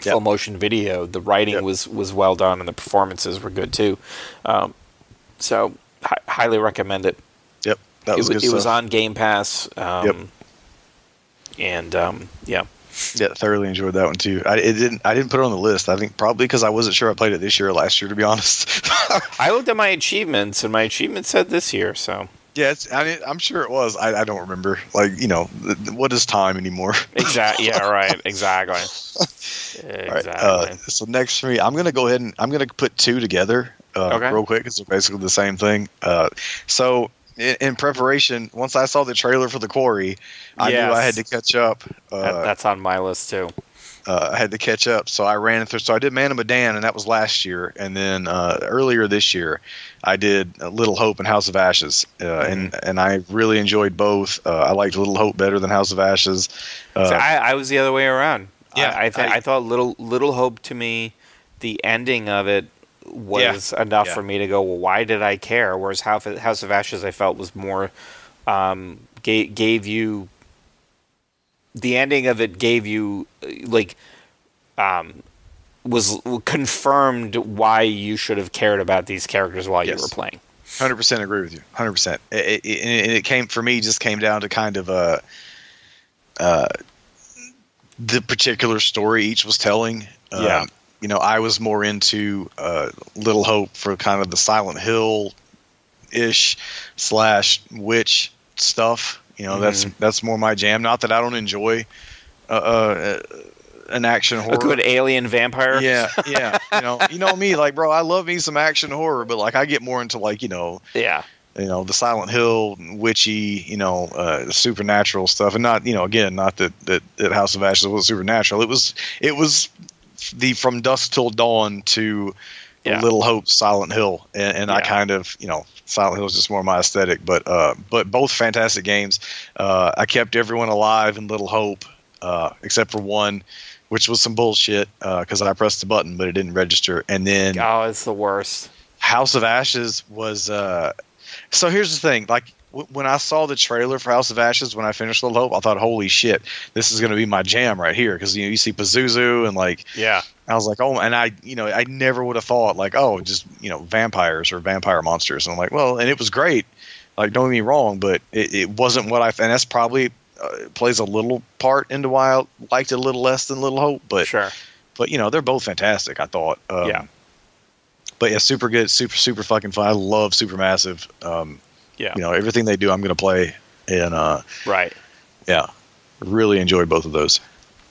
full motion video the writing Yep. was was well done and the performances were good too um, so hi- highly recommend it Yep, that was it, good it was on game pass um, Yep. and um, yeah Yeah, thoroughly enjoyed that one too. I it didn't I didn't put it on the list. I think probably because I wasn't sure I played it this year or last year to be honest. [LAUGHS] i looked at my achievements and my achievement said this year so yeah, it's, I mean, I'm sure it was. I, I don't remember. Like you know, th- th- what is time anymore? exactly [LAUGHS] yeah right exactly All right. exactly Uh, so next for me, I'm gonna go ahead and I'm gonna put two together uh, Okay. real quick because they're basically the same thing. Uh, so in, in preparation, once I saw the trailer for the quarry, I knew I had to catch up. Uh, That- that's on my list too uh, I had to catch up, so I ran through. So I did Man of Medan, and that was last year. And then uh, earlier this year, I did uh, Little Hope and House of Ashes, uh, and and I really enjoyed both. Uh, I liked Little Hope better than House of Ashes. Uh, So I, I was the other way around. Yeah, I I, th- I- I thought little Little Hope to me, the ending of it was enough yeah. for me to go. Well, why did I care? Whereas House of, House of Ashes, I felt was more um, gave, gave you the ending of it gave you uh, like um, was confirmed why you should have cared about these characters while Yes. you were playing. Hundred percent agree with you. Hundred percent. And it came for me. Just came down to kind of uh, uh, the particular story each was telling. Um, Yeah. You know, I was more into uh, Little Hope for kind of the Silent Hill ish slash witch stuff. You know, that's Mm-hmm. that's more my jam. Not that I don't enjoy uh, uh, an action horror. A good alien vampire. yeah, [LAUGHS] yeah. You know, you know me, like, bro. I love me some action horror, but like, I get more into like, you know, yeah. you know the Silent Hill, witchy, you know, uh, supernatural stuff, and not you know again not that, that that House of Ashes was supernatural. It was it was the From Dusk Till Dawn to Yeah. Little Hope, Silent Hill, and, and I kind of you know Silent Hill is just more my aesthetic, but uh, but both fantastic games. Uh, I kept everyone alive in Little Hope, uh, except for one. Which was some bullshit because I pressed the button but it didn't register, and then Oh, it's the worst. House of Ashes was. Uh, so here's the thing: like when I saw the trailer for House of Ashes, when I finished Little Hope, I thought, "Holy shit, this is going to be my jam right here." Because you know you see Pazuzu and like Yeah. I was like, "Oh," and I you know I never would have thought like, "Oh, just you know vampires or vampire monsters." And I'm like, "Well," and it was great. Like don't get me wrong, but it, it wasn't what I and that's probably uh, plays a little part into why I liked it a little less than Little Hope, but Sure. but you know they're both fantastic. I thought. Um, Yeah. But yeah, super good, super super fucking fun. I love Supermassive. Um, Yeah. you know everything they do, I'm gonna play, and uh, Right. yeah, really enjoyed both of those.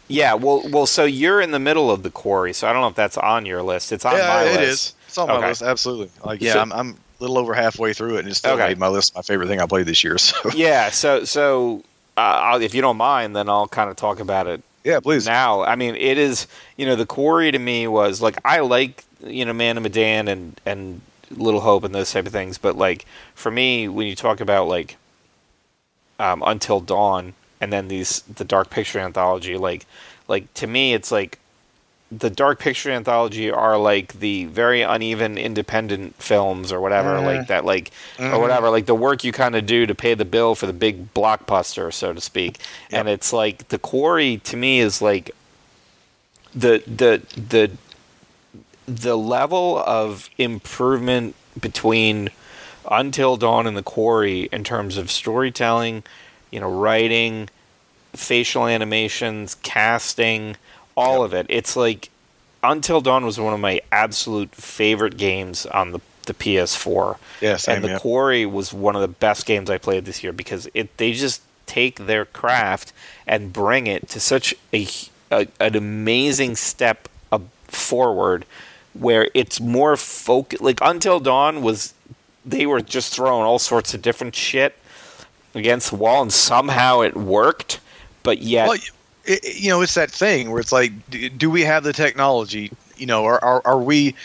Yeah. Well. Well. So you're in the middle of the quarry. So I don't know if that's on your list. It's on yeah, my it list. is. It's on my list, absolutely. Like yeah, So- I'm, I'm a little over halfway through it, and it still Okay. made my list my favorite thing I played this year. [LAUGHS] So Yeah. So so uh, I'll, if you don't mind, then I'll kind of talk about it yeah, please. now. I mean, it is. You know, the quarry to me was like I like you know Man of Medan and and Little Hope and those type of things, but like for me, when you talk about like um, Until Dawn and then these the Dark Picture anthology, like like to me, it's like the Dark Picture anthology are like the very uneven independent films or whatever, Mhm. like that, like or whatever, like the work you kind of do to pay the bill for the big blockbuster, so to speak. Yep. And it's like the quarry to me is like the the the the level of improvement between Until Dawn and the Quarry in terms of storytelling, you know, writing, facial animations, casting, all of it. It's like Until Dawn was one of my absolute favorite games on the the PS4. Yeah, same, and the yeah. Quarry was one of the best games I played this year because it they just take their craft and bring it to such a, a an amazing step forward where it's more focused. Like Until Dawn was, they were just throwing all sorts of different shit against the wall, and somehow it worked. But yet, Well, it, you know, it's that thing where it's like, do, do we have the technology? You know, are, are are we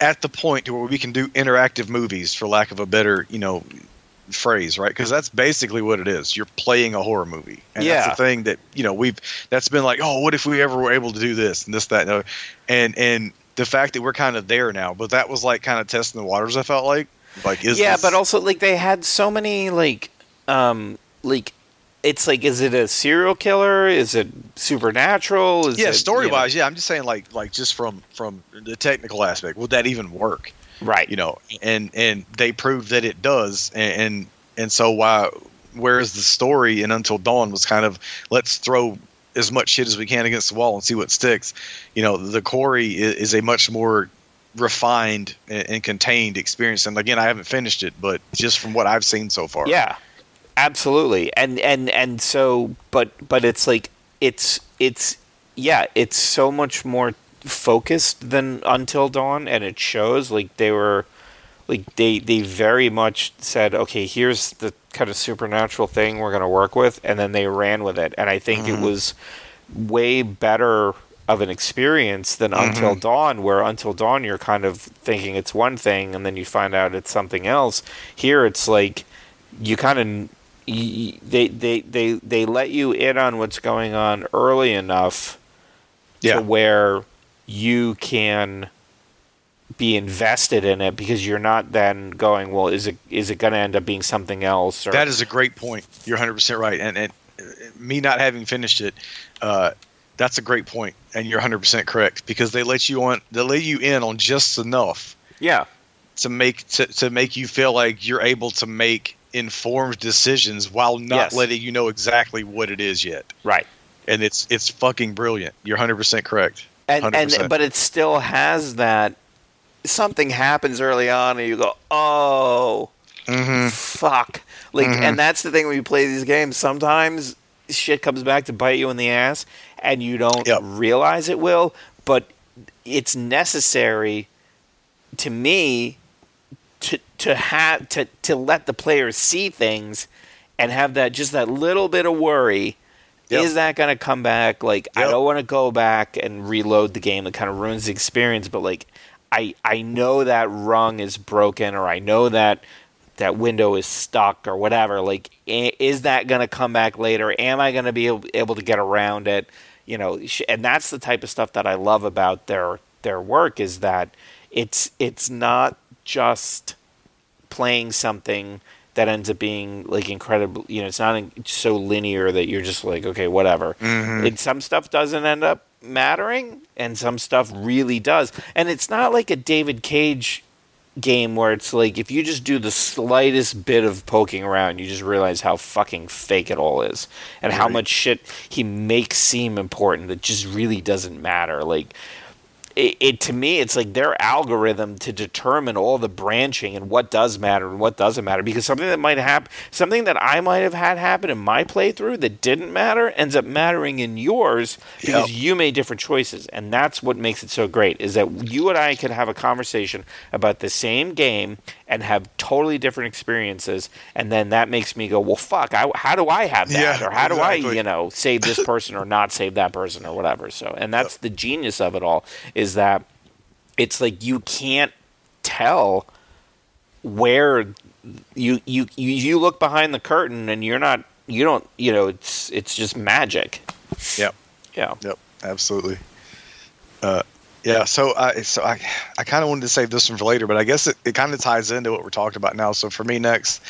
at the point to where we can do interactive movies, for lack of a better, you know, phrase, right? Because that's basically what it is. You're playing a horror movie, and Yeah. that's the thing that you know we've. That's been like, oh, what if we ever were able to do this and this, that, and and the fact that we're kind of there now, but that was like kind of testing the waters. I felt like, like, is yeah, this- but also like they had so many like um like it's like is it a serial killer? Is it supernatural? Is yeah, it, story you know- wise, yeah. I'm just saying, like, like just from from the technical aspect, would that even work? right? you know and and they proved that it does and and, and so why whereas the story in until dawn was kind of let's throw as much shit as we can against the wall and see what sticks you know the quarry is, is a much more refined and, and contained experience and again i haven't finished it but just from what i've seen so far Yeah, absolutely. And and and so, but but it's like it's it's yeah, it's so much more focused than Until Dawn, and it shows. Like they were, like they they very much said, okay, here's the kind of supernatural thing we're going to work with, and then they ran with it. And I think it mm-hmm. was way better of an experience than mm-hmm. Until Dawn, where Until Dawn you're kind of thinking it's one thing, and then you find out it's something else. Here it's like you kind of they they they they let you in on what's going on early enough yeah to where you can be invested in it because you're not then going well is it is it going to end up being something else or That is a great point. You're 100% right. And, and uh, me not having finished it, uh, that's a great point. And you're 100% correct because they let you on, they let you in on just enough yeah to make to, to make you feel like you're able to make informed decisions while not Yes. letting you know exactly what it is yet. right And it's it's fucking brilliant. You're 100% correct. and 100%. and but it still has that something happens early on and you go oh Mhm. fuck like Mhm. and that's the thing when you play these games sometimes shit comes back to bite you in the ass and you don't Yep. realize it will but it's necessary to me to to have to to let the players see things and have that just that little bit of worry Yep. is that going to come back like i don't want to go back and reload the game that kind of ruins the experience but like i i know that rung is broken or i know that that window is stuck or whatever like is that going to come back later? Am i going to be able, to get around it? You know and that's the type of stuff that i love about their their work is that it's it's not just playing something that ends up being like incredible you know it's not so linear that you're just like okay whatever. Mm-hmm. It, some stuff doesn't end up mattering and some stuff really does. And it's not like a david cage game where it's like if you just do the slightest bit of poking around you just realize how fucking fake it all is and how much shit he makes seem important that just really doesn't matter. Like it, it to me it's like their algorithm to determine all the branching and what does matter and what doesn't matter because something that might happen something that i might have had happen in my playthrough that didn't matter ends up mattering in yours because Yep. you made different choices and that's what makes it so great is that you and i could have a conversation about the same game and have totally different experiences and then that makes me go well fuck I, how do i have that? Yeah, or how do i you know save this [LAUGHS] person or not save that person or whatever? So and that's the genius of it all is that it's like you can't tell where you you you, you look behind the curtain and you're not you don't you know it's it's just magic. Yep. yeah. Yep, absolutely. Uh, yeah, so I so I I kind of wanted to save this one for later, but I guess it, it kind of ties into what we're talking about now. So for me next,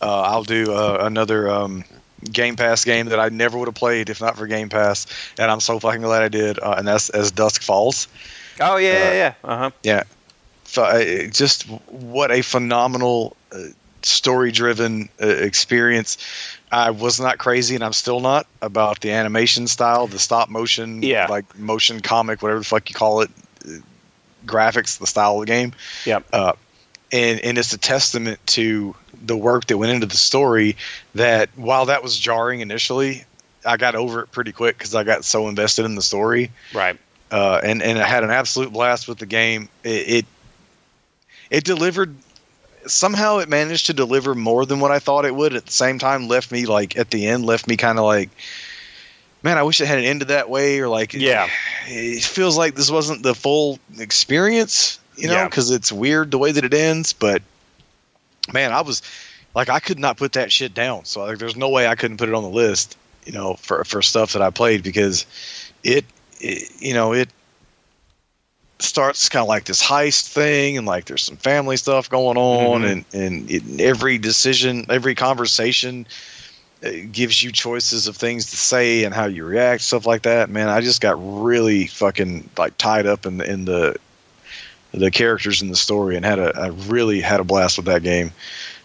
uh, I'll do uh, another um, Game Pass game that I never would have played if not for Game Pass, and I'm so fucking glad I did. Uh, and that's as Dusk Falls. oh yeah Uh, yeah yeah uh-huh Yeah, so, uh, just what a phenomenal uh, story driven uh, experience. I was not crazy, and I'm still not about the animation style, the stop motion, Yeah. like motion comic, whatever the fuck you call it, uh, graphics, the style of the game Yep. uh, and and it's a testament to the work that went into the story. That while that was jarring initially, I got over it pretty quick because I got so invested in the story, right. uh, and and I had an absolute blast with the game. It, it it delivered. Somehow it managed to deliver more than what I thought it would. At the same time, left me like at the end, left me kind of like, man, I wish it had ended that way, or like, Yeah. it feels like this wasn't the full experience, you know, Yeah. because it's weird the way that it ends. But man, I was like, I could not put that shit down. So like, there's no way I couldn't put it on the list, you know, for for stuff that I played because it, it you know, it starts kind of like this heist thing and like there's some family stuff going on Mhm. and and it, every decision every conversation uh, gives you choices of things to say and how you react stuff like that. Man i just got really fucking like tied up in the in the the characters in the story and had a I really had a blast with that game.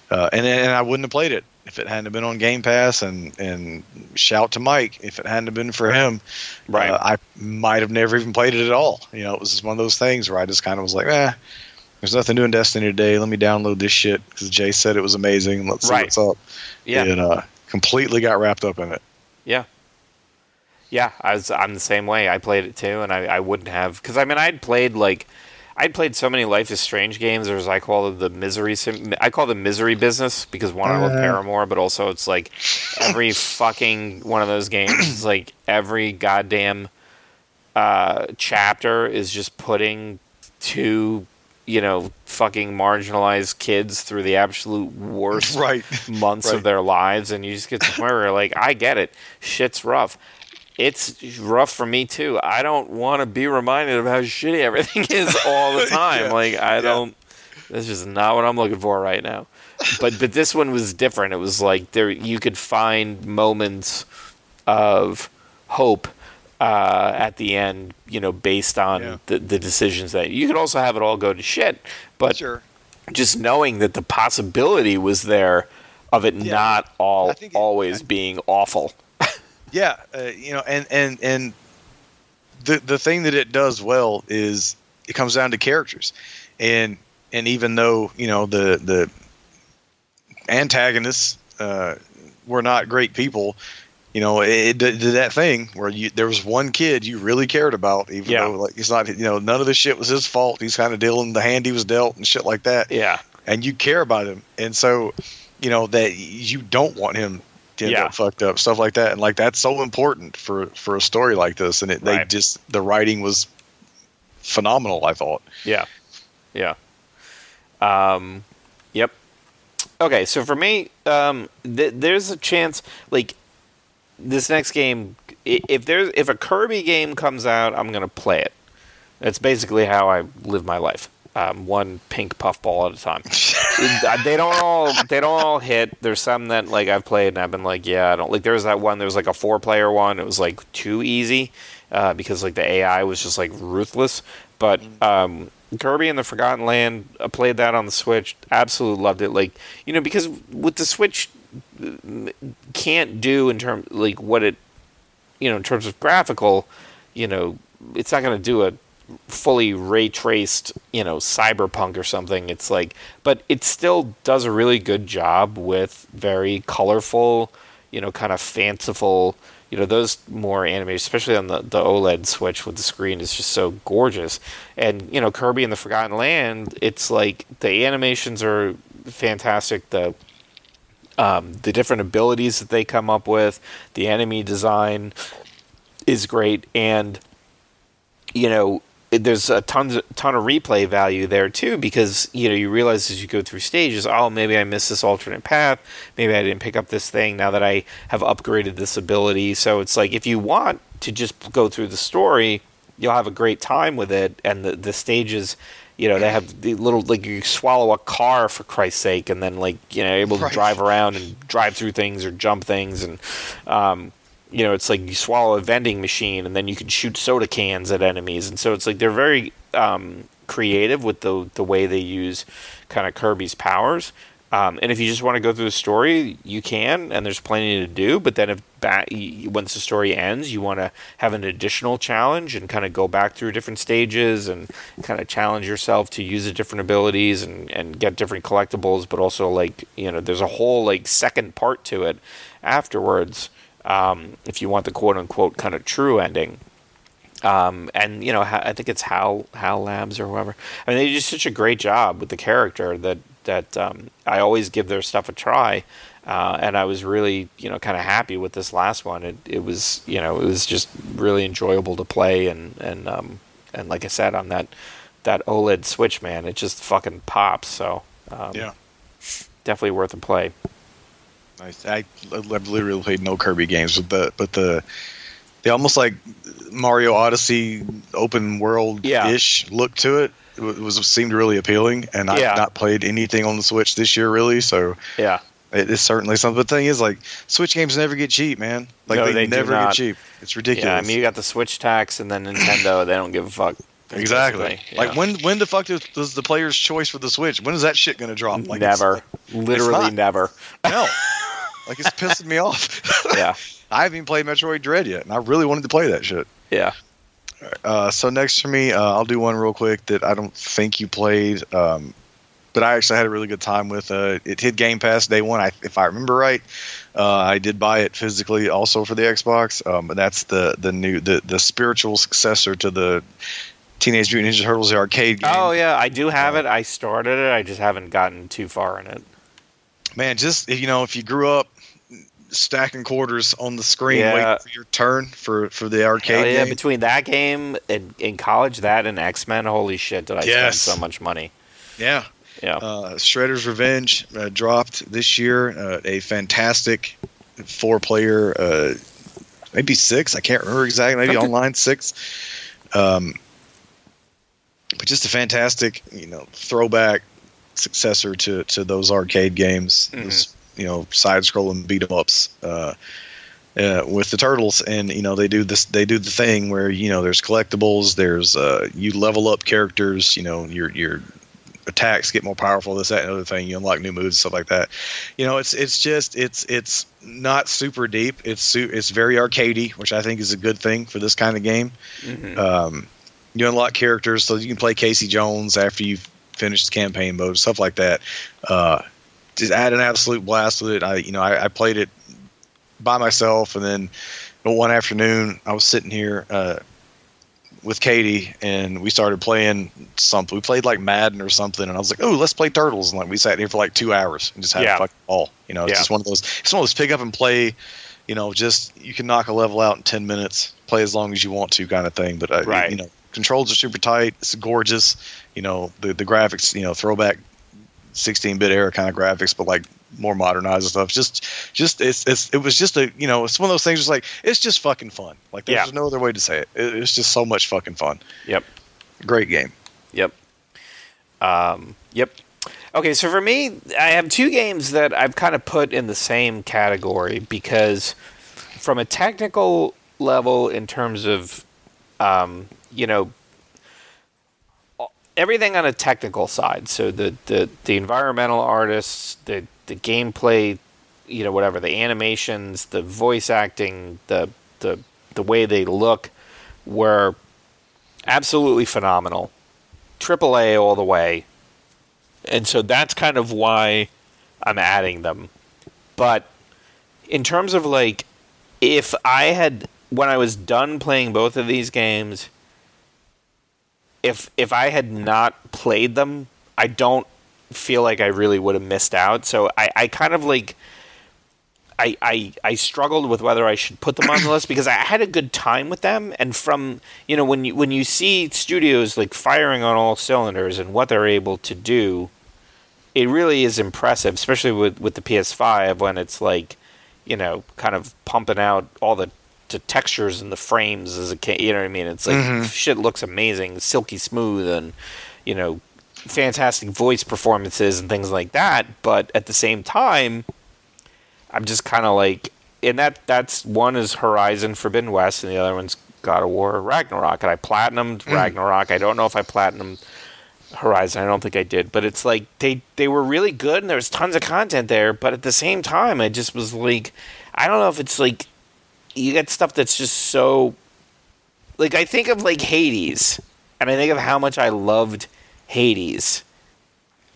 Uh, and and I wouldn't have played it if it hadn't been on Game Pass and and shout to Mike if it hadn't been for him Right. uh, I might have never even played it at all. You know, it was just one of those things where I just kind of was like, eh, there's nothing new in Destiny today. Let me download this shit because Jay said it was amazing. Let's see Right. what's up. Yeah. And uh, completely got wrapped up in it. Yeah. Yeah, I was I'm the same way. I played it too, and I, I wouldn't have because I mean I'd played like I'd played so many Life is Strange games, or as I call it, the misery. Sim- I call them misery business because one, I love Uh. Paramore, but also it's like every fucking one of those games is like every goddamn uh, chapter is just putting two, you know, fucking marginalized kids through the absolute worst [LAUGHS] Right. months Right. of their lives, and you just get to where you're like, I get it, shit's rough. It's rough for me too. I don't want to be reminded of how shitty everything is [LAUGHS] all the time. Yeah. Like I don't. This is not what I'm looking for right now. But but this one was different. It was like there you could find moments of hope uh, at the end. You know, based on Yeah. the the decisions that you could also have it all go to shit. But Sure. just knowing that the possibility was there of it Yeah. not all I it- always being awful. Yeah, uh, you know, and and and the the thing that it does well is it comes down to characters, and and even though you know the the antagonists uh, were not great people, you know, it, did that thing where you there was one kid you really cared about, even Yeah. though like he's not, you know, none of this shit was his fault. He's kind of dealing the hand he was dealt and shit like that Yeah, and you care about him, and so you know that you don't want him end Yeah. up fucked up, stuff like that, and like that's so important for for a story like this, and it, they Right. just the writing was phenomenal. I thought. yeah, yeah. Um, yep. Okay, so for me, um, th- there's a chance like this next game. If there's if a Kirby game comes out, I'm gonna play it. That's basically how I live my life. Um, one pink puffball at a time. [LAUGHS] Uh, they don't all they don't all hit. There's some that like I've played and I've been like, yeah, I don't like. There was that one. There was like a four player one. It was like too easy uh, because like the AI was just like ruthless. But um, Kirby and the Forgotten Land, I played that on the Switch. Absolutely loved it. Like you know because with the Switch uh, can't do in terms like what it you know in terms of graphical, you know it's not going to do a fully ray traced, you know, cyberpunk or something. It's like, but it still does a really good job with very colorful, you know, kind of fanciful, you know, those more animated, especially on the, the OLED Switch with the screen is just so gorgeous. And, you know, Kirby and the Forgotten Land, it's like the animations are fantastic. The, um, the different abilities that they come up with, the enemy design is great. And, you know, there's a ton ton of replay value there too because you know you realize as you go through stages, oh maybe I missed this alternate path, maybe I didn't pick up this thing now that I have upgraded this ability. So it's like if you want to just go through the story, you'll have a great time with it, and the the stages. You know, they have the little like you swallow a car for Christ's sake, and then like you know able to Right. drive around and drive through things or jump things, and um, you know, it's like you swallow a vending machine and then you can shoot soda cans at enemies, and so it's like they're very um, creative with the the way they use kind of Kirby's powers. Um, and if you just want to go through the story, you can, and there's plenty to do. But then, if once the story ends, you want to have an additional challenge and kind of go back through different stages and kind of challenge yourself to use the different abilities and, and get different collectibles. But also, like you know, there's a whole like second part to it afterwards. Um, if you want the quote unquote kind of true ending. Um, and you know, I think it's Hal Hal Labs or whoever. I mean, they do such a great job with the character that that um, I always give their stuff a try. Uh, and I was really, you know, kind of happy with this last one. It, it was, you know, it was just really enjoyable to play, and and um, and like I said, on that that OLED Switch, man, it just fucking pops. So um, yeah, definitely worth a play. I, I, I literally played no Kirby games, but the but the they almost like Mario Odyssey open world ish yeah. look to it it was seemed really appealing, and I've not played anything on the Switch this year really. So yeah, it is certainly something. But the thing is, like Switch games never get cheap, man. Like no, they, they never get cheap. It's ridiculous. Yeah, I mean you got the Switch tax, and then Nintendo they don't give a fuck. Exactly. Yeah. Like when when the fuck does, does, the player's choice for the Switch? When is that shit gonna drop? Like never. Literally never. No. [LAUGHS] like it's pissing me off. [LAUGHS] yeah. I haven't even played Metroid Dread yet, and I really wanted to play that shit. Yeah. Uh, so next for me, uh, I'll do one real quick that I don't think you played, um, but I actually had a really good time with. Uh, it hit Game Pass day one, I, if I remember right. Uh, I did buy it physically, also for the Xbox. Um, but that's the the new the the spiritual successor to the Teenage Mutant Ninja Turtles the arcade game. Oh yeah, I do have it. I started it. I just haven't gotten too far in it. Man, just you know, if you grew up stacking quarters on the screen, yeah. waiting for your turn for for the arcade. yeah, game. between that game and in college, that and X Men, holy shit, did I yes. spend so much money? Yeah, yeah. Uh, Shredder's Revenge uh, dropped this year. Uh, a fantastic four player, uh, maybe six. I can't remember exactly. Maybe online six. Um, but just a fantastic, you know, throwback successor to to those arcade games. Mm-hmm you know side scrolling beat 'em ups uh, uh, with the turtles, and you know they do this. They do the thing where you know there's collectibles. There's uh, you level up characters. You know your your attacks get more powerful. This that and other thing. You unlock new moves and stuff like that. You know it's it's just it's it's not super deep. It's su- it's very arcadey, which I think is a good thing for this kind of game. Mm-hmm. Um, you unlock characters so you can play Casey Jones after you've finished the campaign mode, stuff like that. Uh, just had an absolute blast with it. I, you know, I, I played it by myself, and then one afternoon I was sitting here uh, with Katie, and we started playing something. We played like Madden or something, and I was like, "Oh, let's play Turtles!" And like we sat here for like two hours and just had yeah. a fucking ball. You know, it's yeah. just one of those. It's one of those pick up and play. You know, just you can knock a level out in ten minutes, play as long as you want to, kind of thing. But uh, right. you know, controls are super tight. It's gorgeous. You know, the the graphics, you know, throwback 16-bit era kind of graphics, but like more modernized stuff. Just, just it's, it's it was just a you know it's one of those things. Just like it's just fucking fun. Like there's yeah. no other way to say it. it. It's just so much fucking fun. Yep. Great game. Yep. Um. Yep. Okay, so for me, I have two games that I've kind of put in the same category because, from a technical level, in terms of, um, you know, everything on a technical side. So the the, the environmental artists, the the gameplay, you know, whatever, the animations, the voice acting, the the the way they look were absolutely phenomenal. Triple A all the way. And so that's kind of why I'm adding them. But in terms of like if I had when I was done playing both of these games, if if I had not played them, I don't feel like I really would have missed out. So I, I kind of like I, I I struggled with whether I should put them on the list because I had a good time with them and from you know when you when you see studios like firing on all cylinders and what they're able to do, it really is impressive, especially with with the PS5 when it's like you know kind of pumping out all the to textures and the frames as a kid. you know what I mean. It's like mm-hmm. shit looks amazing, silky smooth, and you know, fantastic voice performances and things like that. But at the same time, I'm just kind of like, and that that's one is Horizon Forbidden West, and the other one's God of War Ragnarok. And I platinumed mm. Ragnarok. I don't know if I platinumed Horizon. I don't think I did, but it's like they they were really good and there was tons of content there. But at the same time, I just was like, I don't know if it's like you get stuff that's just so like I think of like Hades, and I think of how much I loved Hades,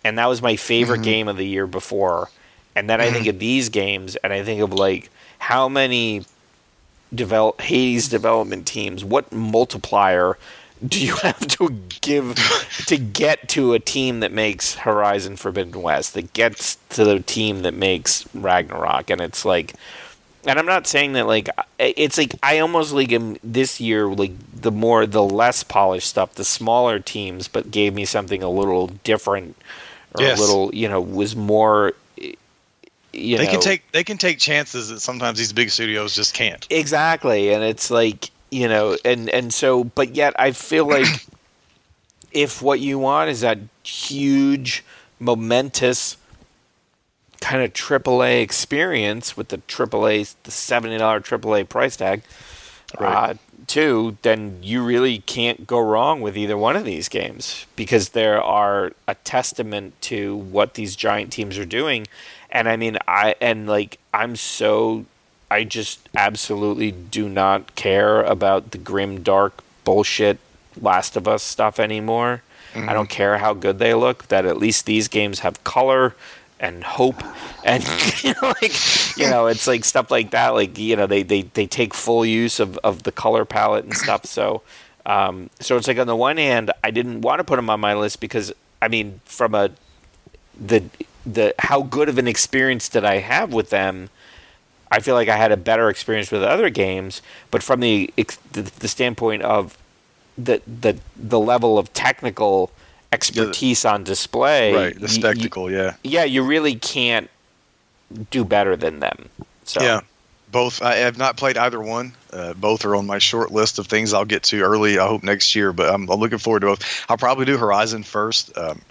and that was my favorite Mhm. game of the year before. And then I think of these games, and I think of like how many develop Hades development teams. What multiplier do you [LAUGHS] have to give [LAUGHS] to get to a team that makes Horizon Forbidden West? That gets to the team that makes Ragnarok, and it's like. And I'm not saying that like it's like I almost like am this year like the more the less polished stuff, the smaller teams, but gave me something a little different or Yes. a little you know was more. You they know, can take they can take chances that sometimes these big studios just can't. exactly and it's like you know and and so but yet i feel like [CLEARS THROAT] if what you want is that huge momentous kind of AAA experience with the AAA the $70 AAA price tag Right. uh, too then you really can't go wrong with either one of these games because there are a testament to what these giant teams are doing and i mean i and like i'm so I just absolutely do not care about the grim, dark bullshit Last of Us stuff anymore. I don't care how good they look. That at least these games have color and hope, and [LAUGHS] you know, like you know, it's like stuff like that. Like you know, they they, they take full use of, of the color palette and stuff. So, um, so it's like on the one hand, I didn't want to put them on my list because I mean, from a the the how good of an experience did I have with them? I feel like I had a better experience with other games, but from the the, the standpoint of the the the level of technical expertise on display, right. The spectacle, yeah. yeah, you really can't do better than them. So Yeah. Both I have not played either one. Uh, both are on my short list of things I'll get to early. I hope next year, but I'm, I'm looking forward to both. I'll probably do Horizon first. Um,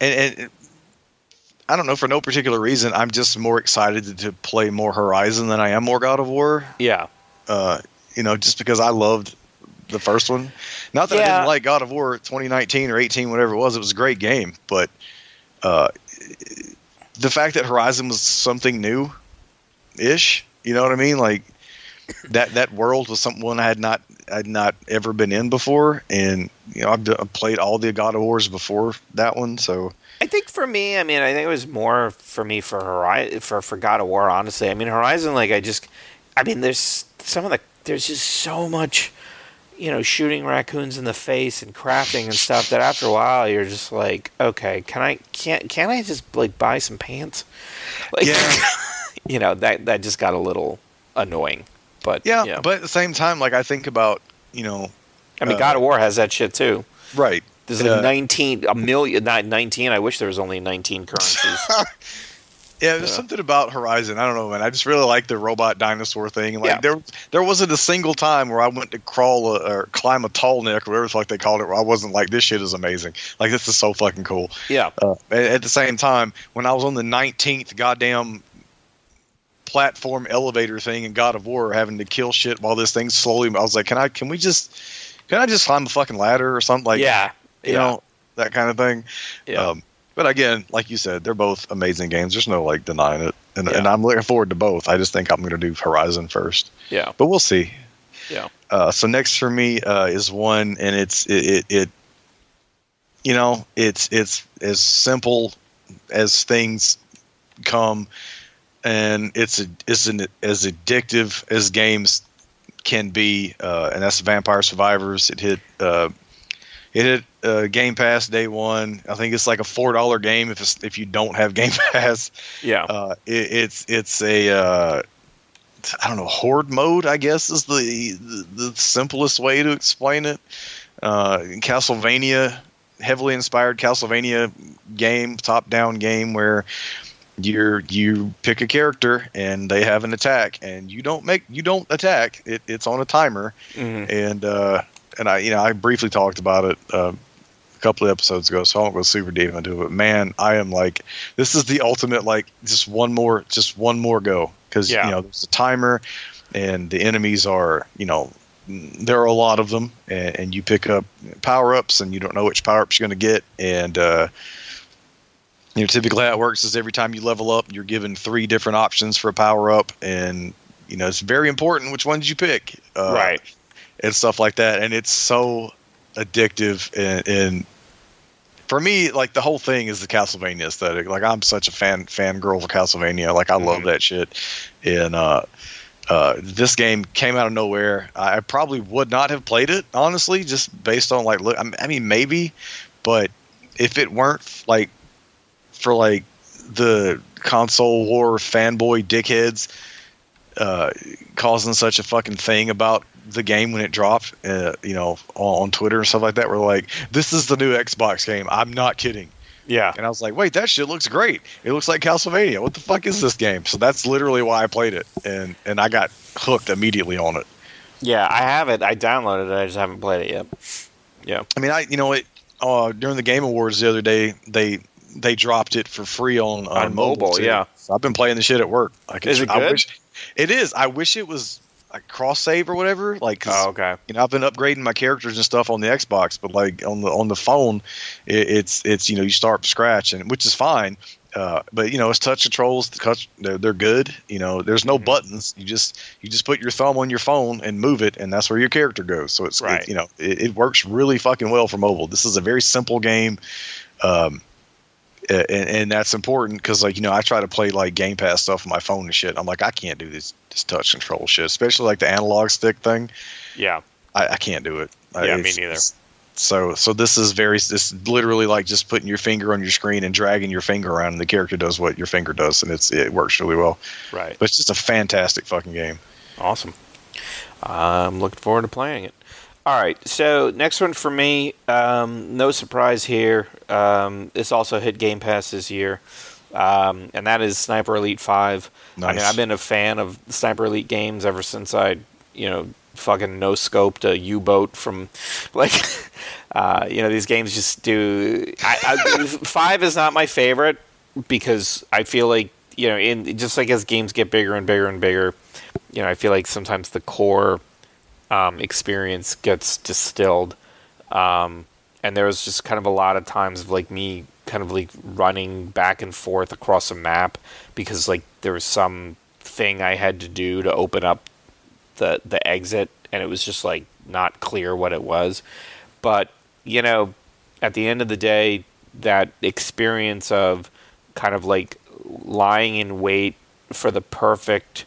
and, and I don't know for no particular reason. I'm just more excited to, to play more Horizon than I am more God of War. yeah, Uh, you know, just because I loved the first one. Not that I didn't like God of War 2019 or 18, whatever it was. It was a great game, but uh, the fact that Horizon was something new, ish. You know what I mean? Like that that world was something one I had not i had not ever been in before, and you know I've, d- I've played all the God of Wars before that one, so I think for me, I mean, I think it was more for me for Horizon for for God of War. Honestly, I mean, Horizon, like I just, I mean, there's some of the there's just so much, you know, shooting raccoons in the face and crafting and stuff that after a while you're just like, okay, can I can't can I just like buy some pants? [LAUGHS] Like, Yeah. [LAUGHS] you know that that just got a little annoying. But yeah. yeah, But at the same time, like I think about you know I mean, uh, God of War has that shit too. right. There's like uh, 19, a million, not 19. I wish there was only 19 [LAUGHS] currencies. Yeah, there's Yeah. something about Horizon. I don't know, man. I just really like the robot dinosaur thing. Like Yeah. there, there wasn't a single time where I went to crawl a, or climb a tall neck, or whatever the fuck they called it, where I wasn't like, this shit is amazing. Like this is so fucking cool. yeah. Uh, at, at the same time, when I was on the 19th goddamn platform elevator thing in God of War, having to kill shit while this thing slowly, I was like, can I? Can we just? Can I just climb a fucking ladder or something like? yeah. you yeah. know that kind of thing. Yeah. Um, but again, like you said, they're both amazing games. There's no like denying it, and, and I'm looking forward to both. I just think I'm going to do Horizon first, yeah. but we'll see. Yeah. Uh, so next for me uh, is one, and it's it, it, it you know it's it's as simple as things come, and it's a, it's an, as addictive as games can be, uh, and that's Vampire Survivors. It hit uh, it hit uh, Game Pass day one. I think it's like a four dollar game if it's, if you don't have Game [LAUGHS] Pass. Yeah. Uh, it, it's it's a uh, I don't know horde mode. I guess is the the, the simplest way to explain it. Uh, Castlevania, heavily inspired Castlevania game, top down game where you're you pick a character and they have an attack and you don't make you don't attack. It, it's on a timer Mhm. and uh, and I you know I briefly talked about it uh, couple of episodes ago, so I won't go super deep into it. But man, I am like this is the ultimate like just one more just one more go because Yeah. you know there's a timer and the enemies are you know there are a lot of them, and, and you pick up power ups, and you don't know which power ups you're going to get, and uh, you know typically how it works is every time you level up, you're given three different options for a power up, and you know it's very important which ones you pick, uh, right, and stuff like that, and it's so addictive and, and for me, like the whole thing is the Castlevania aesthetic. Like I'm such a fan fan girl for Castlevania. Like I love Mhm. that shit. And uh, uh, this game came out of nowhere. I probably would not have played it honestly, just based on like look. I mean- I mean, maybe, but if it weren't like for like the console war fanboy dickheads uh, causing such a fucking thing about the game when it dropped, uh, you know, on, Twitter and stuff like that. We're like, this is the new Xbox game. I'm not kidding. yeah, And I was like, wait, that shit looks great. It looks like Castlevania. What the fuck is this game? So that's literally why I played it, and and I got hooked immediately on it. yeah. I have it. I downloaded it. I just haven't played it yet. Yeah, I mean, I you know it uh, during the Game Awards the other day they they dropped it for free on on, On mobile, too. yeah. So I've been playing the shit at work. Like, Is it's- it I good? wish, it is. I wish it was like cross save or whatever. Like, Oh, okay. you know, I've been upgrading my characters and stuff on the Xbox, but like on the on the phone, it, it's it's you know you start from scratch and which is fine. Uh, but you know it's touch controls. The they're, they're good. You know, there's no Mhm. buttons. You just you just put your thumb on your phone and move it, and that's where your character goes. So it's it- Right. you know it, it works really fucking well for mobile. This is a very simple game. Um, Uh, and, and that's important because like you know I try to play like Game Pass stuff on my phone and shit. I'm like I can't do this this touch control shit, especially like the analog stick thing. Yeah, I, I can't do it. I- Yeah, me neither. So so this is very this is literally like just putting your finger on your screen and dragging your finger around, and the character does what your finger does, and it's it works really well. right. But it's just a fantastic fucking game. Awesome. I'm looking forward to playing it. All right, so next one for me, um, no surprise here. Um, this also hit Game Pass this year, um, and that is Sniper Elite Five. I mean, I've been a fan of Sniper Elite games ever since I, you know, fucking no scoped a U boat from, [LAUGHS] like, uh, you know, these games just do. I, I, [LAUGHS] five is not my favorite because I feel like you know, in just like as games get bigger and bigger and bigger, you know, I feel like sometimes the core um, experience gets distilled. Um, and there was just kind of a lot of times of like me kind of like running back and forth across a map because like there was some thing I had to do to open up the the exit and it was just like not clear what it was. But, you know, at the end of the day, that experience of kind of like lying in wait for the perfect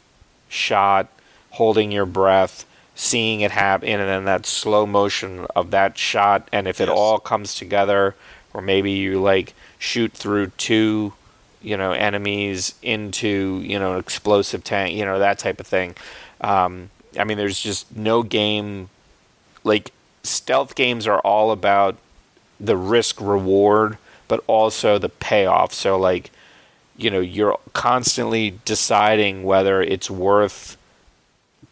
shot, holding your breath, seeing it happen, and then that slow motion of that shot. And if it Yes. all comes together, or maybe you like shoot through two, you know, enemies into you know an explosive tank, you know that type of thing. Um, I mean, there's just no game like stealth games are all about the risk reward, but also the payoff. So like, you know, you're constantly deciding whether it's worth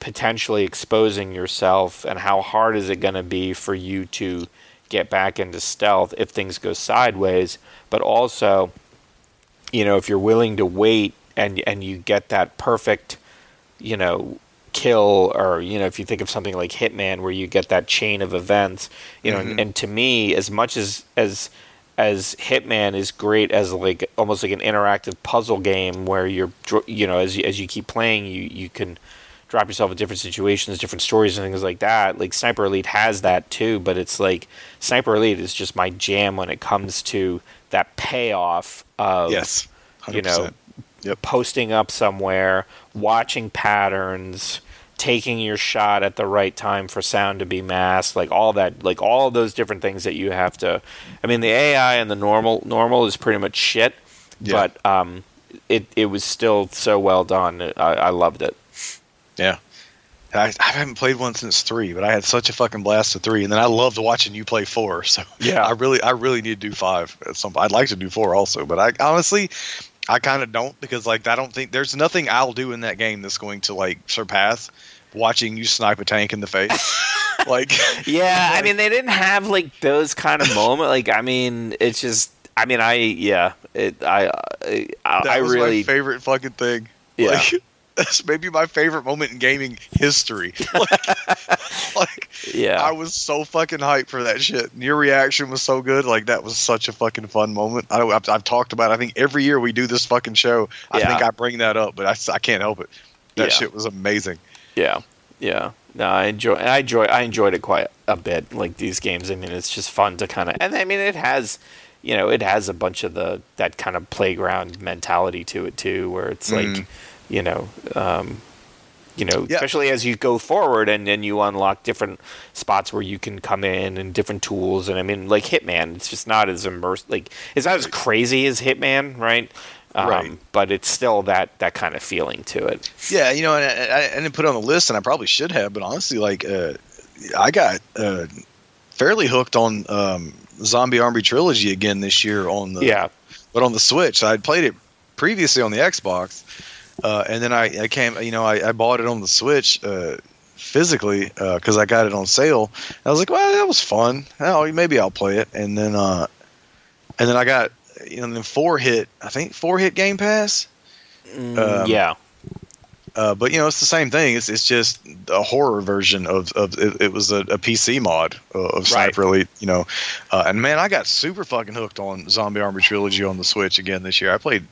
potentially exposing yourself and how hard is it going to be for you to get back into stealth if things go sideways, but also you know, if you're willing to wait and and you get that perfect, you know, kill or you know, if you think of something like Hitman where you get that chain of events, you know, Mhm. and, and to me as much as as as Hitman is great as like almost like an interactive puzzle game where you're you know as you, as you keep playing you you can drop yourself in different situations, different stories and things like that. Like Sniper Elite has that too, but it's like Sniper Elite is just my jam when it comes to that payoff of Yes, 100%. you know Yep. posting up somewhere, watching patterns, taking your shot at the right time for sound to be masked, like all that, like all those different things that you have to. I mean, the AI and the normal normal is pretty much shit, Yeah. but um, it it was still so well done. I, I loved it. Yeah. I, I haven't played one since three, but I had such a fucking blast with three, and then I loved watching you play four. [LAUGHS] So Yeah. I really, I really need to do five. At some, I'd like to do four also, but I honestly, I kind of don't because like I don't think there's nothing I'll do in that game that's going to like surpass watching you snipe a tank in the face. [LAUGHS] like, Yeah, I [LAUGHS] mean, they didn't have like those kind of moment. Like, I mean, it's just. I mean, I yeah, it, I I, I that was really my favorite fucking thing. Yeah. Like, [LAUGHS] that's maybe my favorite moment in gaming history. [LAUGHS] Like, [LAUGHS] like Yeah. I was so fucking hyped for that shit. And your reaction was so good. Like that was such a fucking fun moment. I, I've, I've talked about. It. I think every year we do this fucking show. I Yeah. think I bring that up, but I can't help it. That Yeah. shit was amazing. Yeah, yeah. No, I enjoy. I enjoy. I enjoyed it quite a bit. Like these games. I mean, it's just fun to kind of. And I mean, it has, you know, it has a bunch of the that kind of playground mentality to it too, where it's like, Mhm. You know, um, you know, Yeah. especially as you go forward and then you unlock different spots where you can come in and different tools. And I mean, like Hitman, it's just not as immersed. Like it's not as crazy as Hitman, right? Um, Right. But it's still that that kind of feeling to it. Yeah, you know, and I, I, I didn't put it on the list, and I probably should have, but honestly, like, uh, I got uh, fairly hooked on um, Zombie Army Trilogy again this year on the Yeah. but on the Switch. I'd played it previously on the Xbox, uh, and then I, I came, you know, I, I bought it on the Switch uh, physically because I got it on sale. I was like, well, that was fun. Oh, maybe I'll play it, and then, uh, and then I got, you know, then four hit. I think four hit Game Pass. Um, yeah. Uh, but you know, it's the same thing. It's it's just a horror version of of it, it was a, a PC mod uh, of Sniper Elite. You know, uh, and man, I got super fucking hooked on Zombie Army Trilogy on the Switch again this year. I played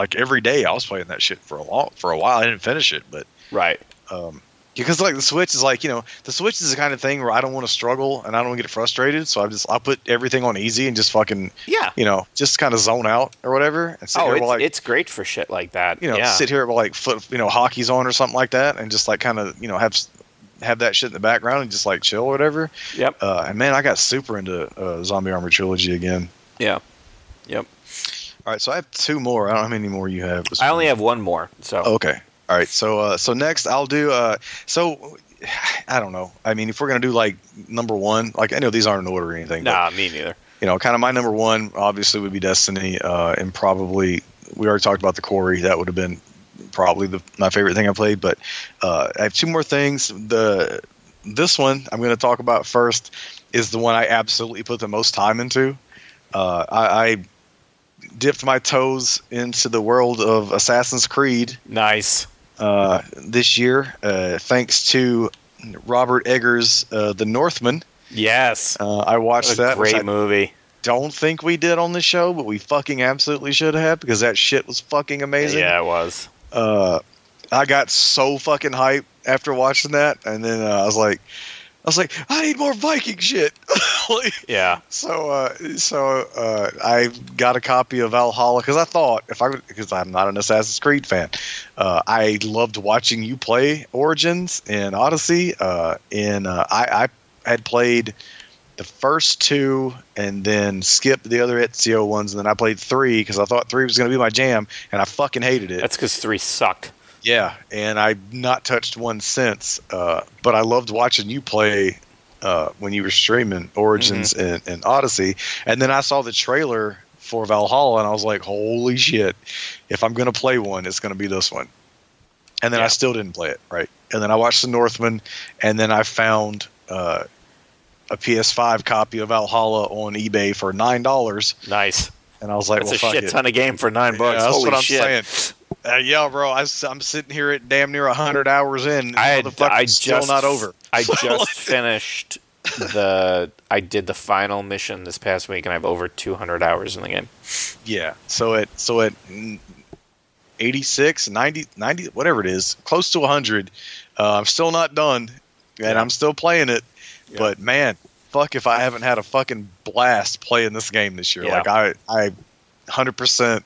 like every day. I was playing that shit for a long for a while. I didn't finish it, but Right. um, because like the Switch is like you know the Switch is the kind of thing where I don't want to struggle and I don't want to get frustrated. So I just I put everything on easy and just fucking Yeah. you know just kind of zone out or whatever. And sit Oh, here it's, like, it's great for shit like that. you know, yeah. sit here while like foot, you know, hockey's on or something like that, and just like kind of, you know, have have that shit in the background and just like chill or whatever. Yep. Uh, and man, I got super into uh, Zombie Army Trilogy again. Yeah. Yep. All right, so I have two more. I don't know how many more you have. I only have one more. So Okay. All right. So uh, so next I'll do. Uh, so I don't know. I mean, if we're gonna do like number one, like I know these aren't in order or anything. but, nah, me neither. you know, kind of my number one obviously would be Destiny, uh, and probably we already talked about the Quarry. That would have been probably the my favorite thing I played. But uh, I have two more things. The this one I'm going to talk about first is the one I absolutely put the most time into. Uh, I, I dipped my toes into the world of Assassin's Creed Nice. uh, this year, uh, thanks to Robert Eggers' uh, The Northman. Yes. Uh, I watched that. great movie. don't think we did on the show, but we fucking absolutely should have because that shit was fucking amazing. Yeah, it was. Uh, I got so fucking hyped after watching that, and then uh, I was like, I was like, I need more Viking shit. [LAUGHS] Like, Yeah. so, uh, so uh, I got a copy of Valhalla because I thought if I because I'm not an Assassin's Creed fan, uh, I loved watching you play Origins and Odyssey. Uh, and uh, I, I had played the first two and then skipped the other Ezio ones, and then I played three because I thought three was going to be my jam, and I fucking hated it. That's because three sucked. Yeah, and I've not touched one since. Uh, but I loved watching you play uh, when you were streaming Origins Mm-hmm. and, and Odyssey. And then I saw the trailer for Valhalla, and I was like, "Holy shit! If I'm gonna play one, it's gonna be this one." And then I still didn't play it, right? And then I watched The Northman, and then I found uh, a PS5 copy of Valhalla on eBay for nine dollars, Nice. and I was like, That's "Well, a shit it." ton of game for nine bucks. Yeah, that's Holy what I'm shit. saying. Uh, yeah, bro, I, am sitting here at damn near hundred hours in. I had, I still not over. I [LAUGHS] just finished the. I did the final mission this past week, and I have over 200 hours in the game. Yeah. So at so at mm, 86, 90, 90 whatever it is, close to 100, uh, I'm still not done, and Yeah. I'm still playing it. Yeah. But man, fuck if I haven't had a fucking blast playing this game this year. Yeah. Like I I 100%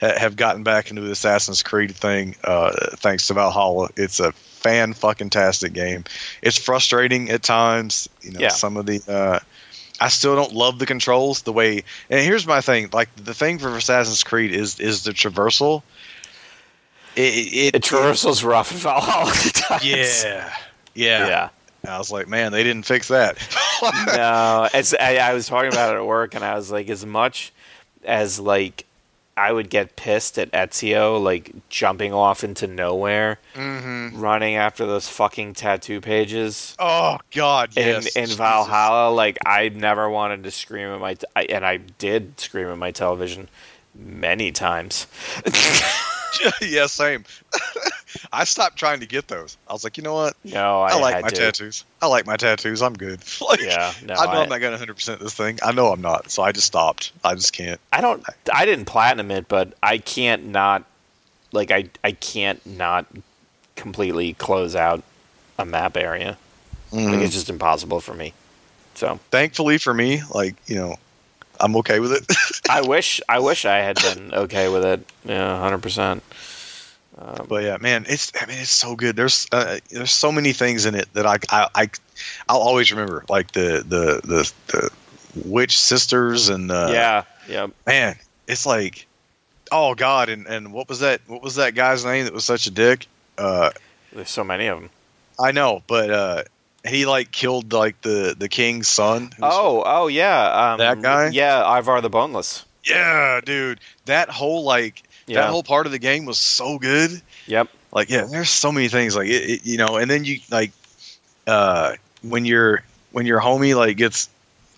have gotten back into the Assassin's Creed thing uh, thanks to Valhalla. It's a fan fucking tastic game. It's frustrating at times. You know, Yeah. some of the. Uh, I still don't love the controls the way. And here's my thing: like the thing for Assassin's Creed is is the traversal. It, it, It traversals rough in Valhalla yeah, yeah, Yeah. I was like, man, they didn't fix that. [LAUGHS] no, as I, I was talking about it at work, and I was like, as much as like I would get pissed at Ezio, like jumping off into nowhere, hmm running after those fucking tattoo pages. Oh God, In, yes. in Jesus. Valhalla, like I never wanted to scream at my, t- I, and I did scream at my television many times. [LAUGHS] yeah, same. [LAUGHS] I stopped trying to get those. I was like, you know what? No, I, I, like my to. tattoos. I like my tattoos. I'm good. [LAUGHS] like, Yeah, no, I know I- am not gonna 100 percent this thing. I know I'm not. So I just stopped. I just can't. I don't. I didn't platinum it, but I can't not. Like I, I can't not completely close out a map area. Mm. Like it's just impossible for me. So Thankfully for me, like you know, I'm okay with it. [LAUGHS] I wish, I wish I had been okay with it. Yeah, hundred percent. but yeah, man, it's I mean it's so good. There's uh, there's so many things in it that I I, I I'll always remember, like the the the the witch sisters and uh, yeah, yeah. man, it's like oh god, and and what was that? What was that guy's name that was such a dick? Uh, There's so many of them. I know, but uh, he like killed like the the king's son. Oh, oh yeah. Um, That guy? Yeah, Ivar the Boneless. yeah, dude, that whole like Yeah. that whole part of the game was so good. Yep. like yeah there's so many things like it, it, you know and then you like uh when your when your homie like gets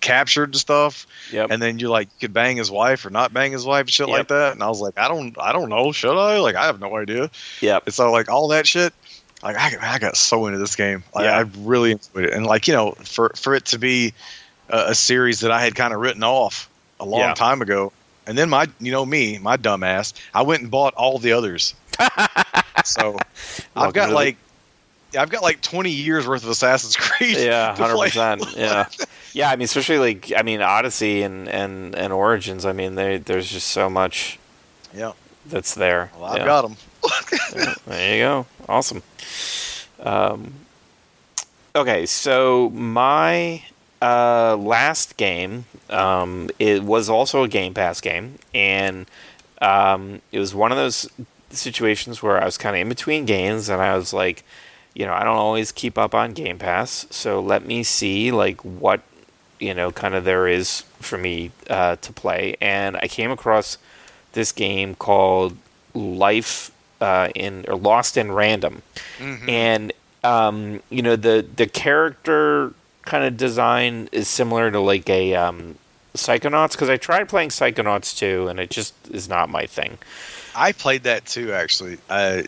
captured and stuff Yep. and then you're like you could bang his wife or not bang his wife and shit Yep. like that and i was like i don't i don't know should i like i have no idea yep. and so like all that shit like i, I got so into this game like, Yeah. i really enjoyed it and like you know for for it to be a, a series that i had kind of written off a long Yeah. time ago and then my you know me my dumbass, i went and bought all the others [LAUGHS] so I've got like I've got like 20 years worth of Assassin's Creed. [LAUGHS] Yeah, 100%. Yeah, yeah. I mean, especially like I mean, Odyssey and and and Origins. I mean, they, there's just so much Yeah. that's there. Well, I've yeah. got them. There you go. Awesome. Um, okay, so my uh, last game um, it was also a Game Pass game, and um, it was one of those situations where I was kind of in between games, and I was like, you know, I don't always keep up on Game Pass, so let me see like what you know kind of there is for me uh, to play, and I came across this game called Life uh, in or Lost in Random, and um, you know the the character kind of design is similar to like a um, Psychonauts because I tried playing Psychonauts too, and it just is not my thing. I played that too, actually. I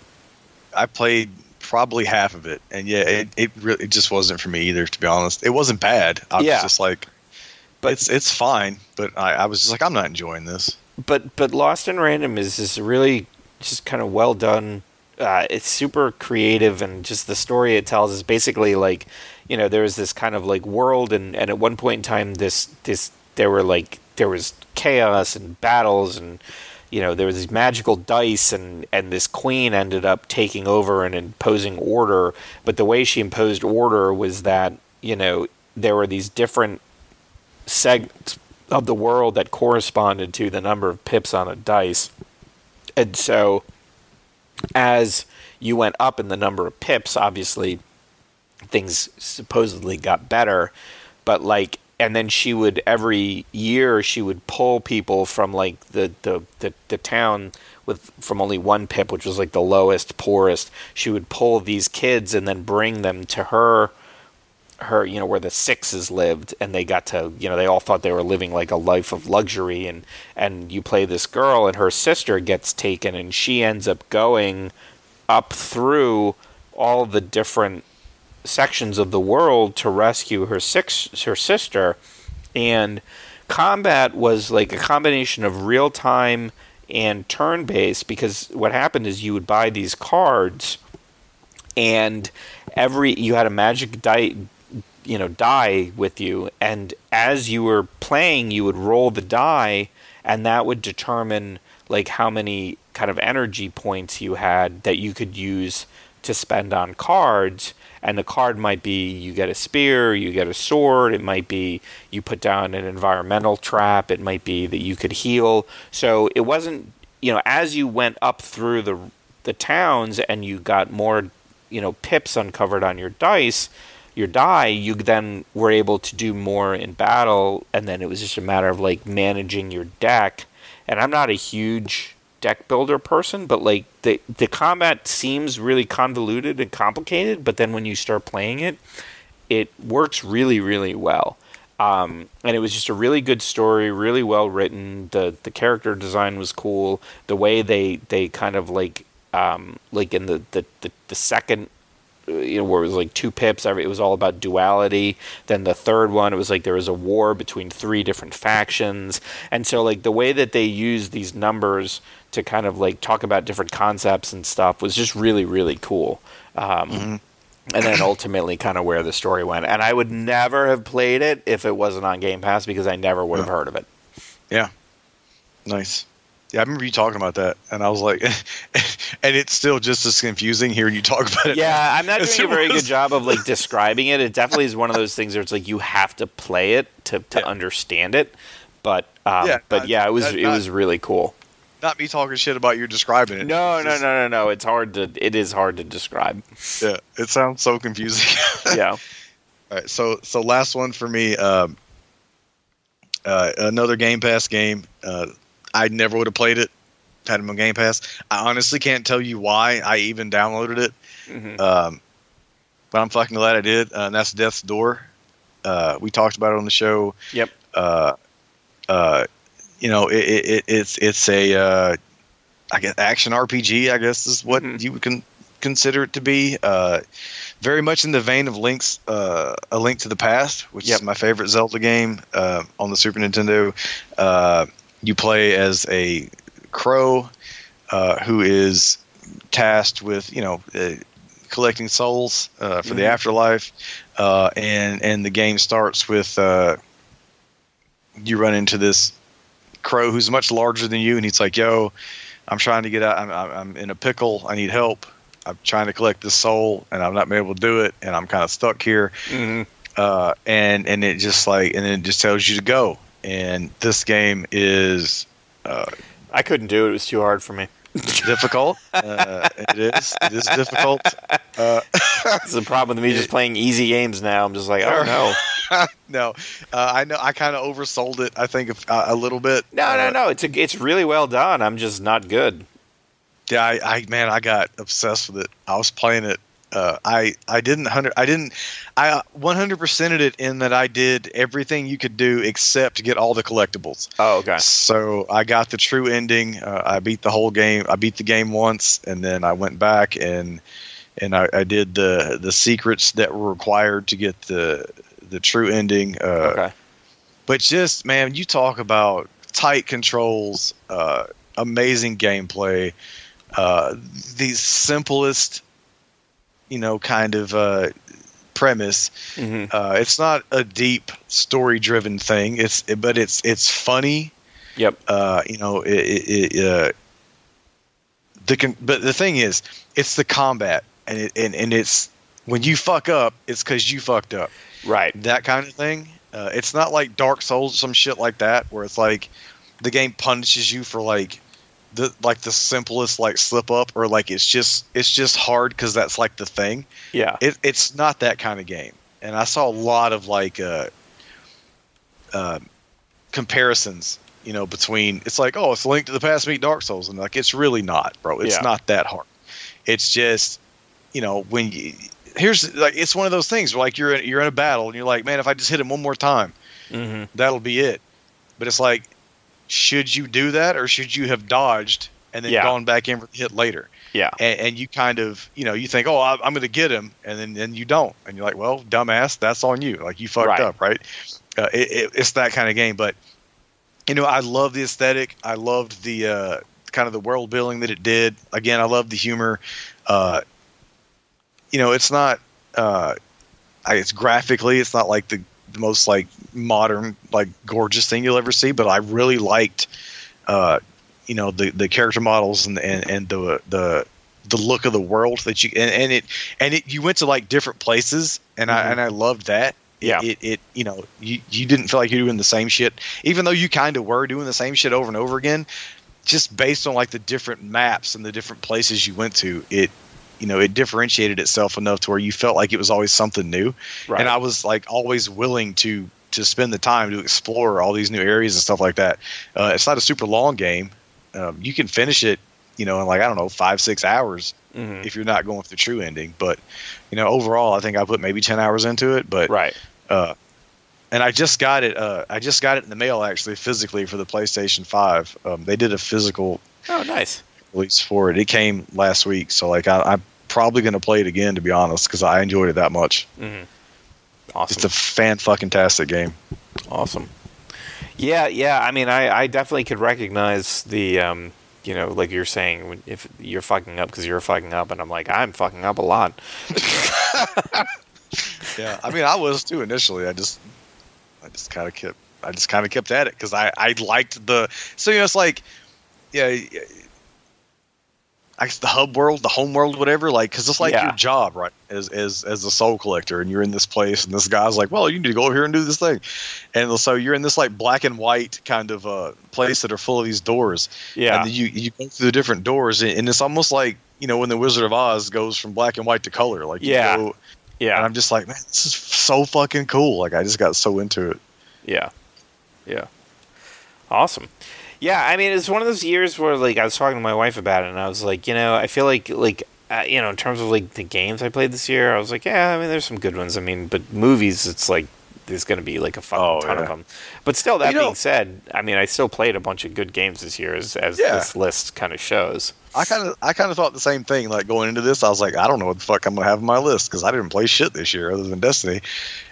I played probably half of it, and yeah, it it really it just wasn't for me either. To be honest, it wasn't bad. I was Yeah. just like, But- it's it's fine, but I, I was just like, I'm not enjoying this. but but Lost in Random is this really just kind of well done. Uh, it's super creative and just the story it tells is basically like you know there was this kind of like world and, and at one point in time this this there were like there was chaos and battles and you know there was these magical dice and and this queen ended up taking over and imposing order but the way she imposed order was that you know there were these different segments of the world that corresponded to the number of pips on a dice. And so as you went up in the number of pips, obviously things supposedly got better, but like and then she would every year she would pull people from like the the, the, the town with from only one pip which was like the lowest poorest. She would pull these kids and then bring them to her her you know where the sixes lived and they got to you know they all thought they were living like a life of luxury and and you play this girl and her sister gets taken and she ends up going up through all the different sections of the world to rescue her six her sister. And combat was like a combination of real time and turn based because what happened is you would buy these cards and every you had a magic die you know die with you and as you were playing you would roll the die and that would determine like how many kind of energy points you had that you could use to spend on cards. And the card might be you get a spear you get a sword it might be you put down an environmental trap it might be that you could heal. So it wasn't you know as you went up through the the towns and you got more you know pips uncovered on your dice your die you then were able to do more in battle and then it was just a matter of like managing your deck and i'm not a huge deck builder person but like the the combat seems really convoluted and complicated but then when you start playing it it works really really well Um, and it was just a really good story, really well written. the The character design was cool. The way they they kind of like um, like in the the, the, the second you know, where it was like two pips. It was all about duality. Then the third one, it was like there was a war between three different factions, and so like the way that they used these numbers to kind of like talk about different concepts and stuff was just really really cool. Um, mm-hmm. And then ultimately, kind of where the story went. And I would never have played it if it wasn't on Game Pass because I never would have heard of it. Yeah, nice. Yeah, I remember you talking about that, and I was like, [LAUGHS] and it's still just as confusing hearing you talk about it. Yeah, I'm not [LAUGHS] doing a very good job of like describing it. It definitely is one of those things where it's like you have to play it to, to yeah. understand it. But um, yeah, but yeah, it was that, it was really cool. Not me talking shit about you describing it. No, no, no, no, no. It's hard to. It is hard to describe. Yeah, it sounds so confusing. [LAUGHS] yeah. All right, so so last one for me. Um, uh, another Game Pass game. Uh, I never would have played it had it on Game Pass. I honestly can't tell you why I even downloaded it. Mm-hmm. Um, but I'm fucking glad I did. Uh, and that's Death's Door. Uh, we talked about it on the show. Yep. Uh, uh you know, it, it, it's it's a uh, I guess action RPG. I guess is what mm-hmm. you would con- consider it to be. Uh, very much in the vein of Link's A Link to the Past, which yep. is my favorite Zelda game on the Super Nintendo you play as a crow uh, who is tasked with, you know, uh, collecting souls uh, for mm-hmm. the afterlife, uh, and and the game starts with uh, you run into this crow who's much larger than you, and he's like, "Yo, I'm trying to get out. I'm, I'm in a pickle. I need help. I'm trying to collect this soul, and I'm not been able to do it, and I'm kind of stuck here." Mm-hmm. Uh, and and it just like and it just tells you to go and this game is. Uh, I couldn't do it; it was too hard for me. difficult. [LAUGHS] Uh, it is. It is difficult. Uh, it's the problem with me just playing easy games now. I'm just like, oh no, [LAUGHS] no. Uh, I know. I kind of oversold it. I think a, a little bit. No, no, uh, no. It's a, it's really well done. I'm just not good. Yeah, I, I man, I got obsessed with it. I was playing it uh, I I didn't hundred I didn't I 100 percented it in that I did everything you could do except get all the collectibles. Oh, okay. So I got the true ending. Uh, I beat the whole game. I beat the game once, and then I went back and and I, I did the the secrets that were required to get the the true ending. Uh, okay. But just man, you talk about tight controls, uh, amazing gameplay, uh, the simplest you know, kind of uh, premise. Mm-hmm. Uh, it's not a deep story driven thing. It's but it's it's funny. Yep. Uh, you know, it, it, it uh, the con- but the thing is, it's the combat, and it, and and it's when you fuck up, it's because you fucked up. Right. That kind of thing. Uh, it's not like Dark Souls, some shit like that, where it's like the game punishes you for like the like the simplest like slip up or like it's just it's just hard because that's like the thing. Yeah, it, it's not that kind of game. And I saw a lot of like uh, uh, comparisons, you know, between it's like oh it's linked to the Past meet Dark Souls, and like it's really not, bro. It's yeah. not that hard. It's just you know when you here's like it's one of those things where like you're in, you're in a battle and you're like man if I just hit him one more time, mm-hmm. that'll be it. But it's like should you do that or should you have dodged and then yeah. gone back in for the hit later? Yeah. And, and you kind of, you know, you think, oh, I, am going to get him, and then then you don't, and you're like, well, dumbass, that's on you. Like you fucked right. up, right? Uh, it, it, it's that kind of game, but you know, I love the aesthetic. I loved the uh, kind of the world building that it did. Again, I love the humor. Uh, you know, it's not. Uh, it's graphically, it's not like the the most like modern, like gorgeous thing you'll ever see. But I really liked, uh, you know, the the character models and and, and the the the look of the world that you and, and it and it you went to like different places and mm-hmm. I and I loved that. Yeah. It, it, you know you you didn't feel like you're doing the same shit even though you kind of were doing the same shit over and over again just based on like the different maps and the different places you went to it you know it differentiated itself enough to where you felt like it was always something new right. and i was like always willing to to spend the time to explore all these new areas and stuff like that uh, it's not a super long game um, you can finish it you know in like i don't know five six hours mm-hmm. if you're not going for the true ending but you know overall i think i put maybe 10 hours into it but right uh, and I just got it. Uh, I just got it in the mail actually, physically for the PlayStation Five. Um, they did a physical Oh, nice. release for it. It came last week, so like I, I'm probably going to play it again to be honest, because I enjoyed it that much. Awesome. It's a fan fucking tastic game. Awesome. Yeah, yeah. I mean, I, I definitely could recognize the, um, you know, like you're saying, if you're fucking up because you're fucking up, and I'm like, I'm fucking up a lot. [LAUGHS] Yeah, I mean, I was too initially. I just, I just kind of kept, I just kind of kept at it because I, I liked the. So you know, it's like, yeah, I guess the hub world, the home world, whatever. Like, because it's like Yeah. your job, right? As as as a soul collector, and you're in this place, and this guy's like, well, you need to go over here and do this thing, and so you're in this like black and white kind of uh place that are full of these doors. Yeah. and you you go through the different doors, and it's almost like you know when the Wizard of Oz goes from black and white to color. Like, you Yeah. go- and Yeah. I'm just like, man, this is so fucking cool. Like, I just got so into it. Yeah. Yeah. Awesome. Yeah, I mean, it's one of those years where, like, I was talking to my wife about it, and I was like, you know, I feel like, like, uh, you know, in terms of like the games I played this year, I was like, yeah, I mean, there's some good ones. I mean, but movies, it's like there's going to be like a fucking Oh, ton of them. But still, that You know- being said, I mean, I still played a bunch of good games this year, as, as Yeah. this list kind of shows. I kind of, I kind of thought the same thing. Like going into this, I was like, I don't know what the fuck I'm gonna have on my list because I didn't play shit this year other than Destiny.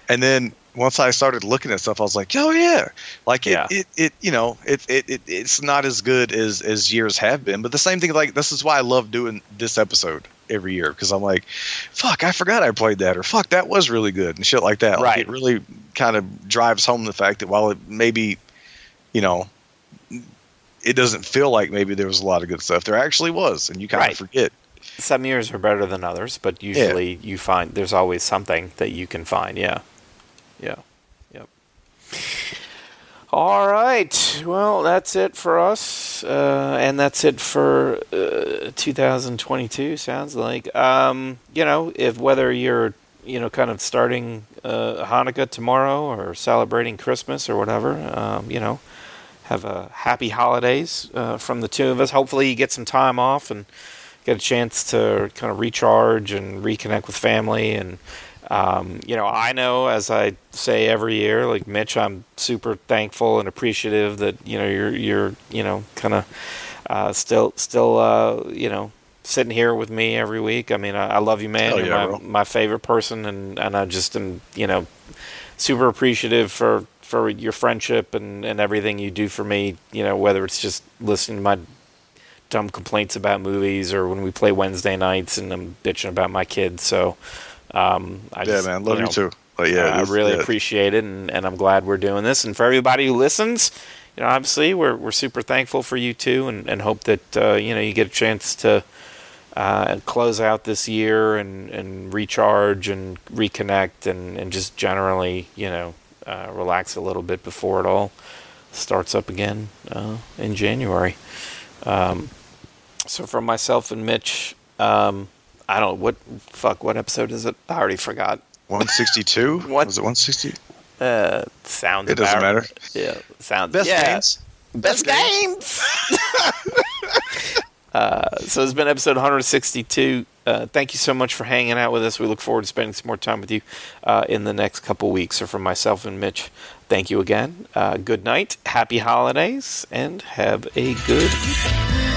And then once I started looking at stuff, I was like, oh yeah, like it, Yeah. it, it, you know, it, it, it, it's not as good as as years have been. But the same thing, like this is why I love doing this episode every year because I'm like, fuck, I forgot I played that, or fuck, that was really good and shit like that. Like, Right. it really kind of drives home the fact that while it maybe, you know. It doesn't feel like maybe there was a lot of good stuff. There actually was, and you kind Right. of forget. Some years are better than others, but usually you find there's always something that you can find. Yeah. Yeah. Yep. All right. Well, that's it for us, uh, and that's it for uh, 2022. Sounds like. Um, you know, if whether you're you know kind of starting uh, Hanukkah tomorrow or celebrating Christmas or whatever, um, you know, have a happy holidays uh, from the two of us. Hopefully, you get some time off and get a chance to kind of recharge and reconnect with family. And um, you know, I know as I say every year, like Mitch, I'm super thankful and appreciative that you know you're you're you know kind of uh, still still uh, you know sitting here with me every week. I mean, I, I love you, man. Hell You're yeah, my, my favorite person, and and I just am you know super appreciative for for your friendship and and everything you do for me. You know, whether it's just listening to my dumb complaints about movies or when we play Wednesday nights and I'm bitching about my kids. So, um, I Yeah, just, man, love you, know, too. But yeah, I really yeah. appreciate it, and, and I'm glad we're doing this. And for everybody who listens, you know, obviously we're we're super thankful for you too, and, and hope that uh, you know you get a chance to uh, close out this year and, and recharge and reconnect and, and just generally you know uh, relax a little bit before it all starts up again uh, in January. Um, so from myself and Mitch, um, I don't what fuck what episode is it? I already forgot. 162. [LAUGHS] What? was it? 160. Uh, sounds. It doesn't about- matter. Yeah, sounds. Best yeah. games. Best games. [LAUGHS] uh, so it's been episode 162. Uh, thank you so much for hanging out with us. We look forward to spending some more time with you uh, in the next couple weeks. So, from myself and Mitch, thank you again. Uh, good night, happy holidays, and have a good evening.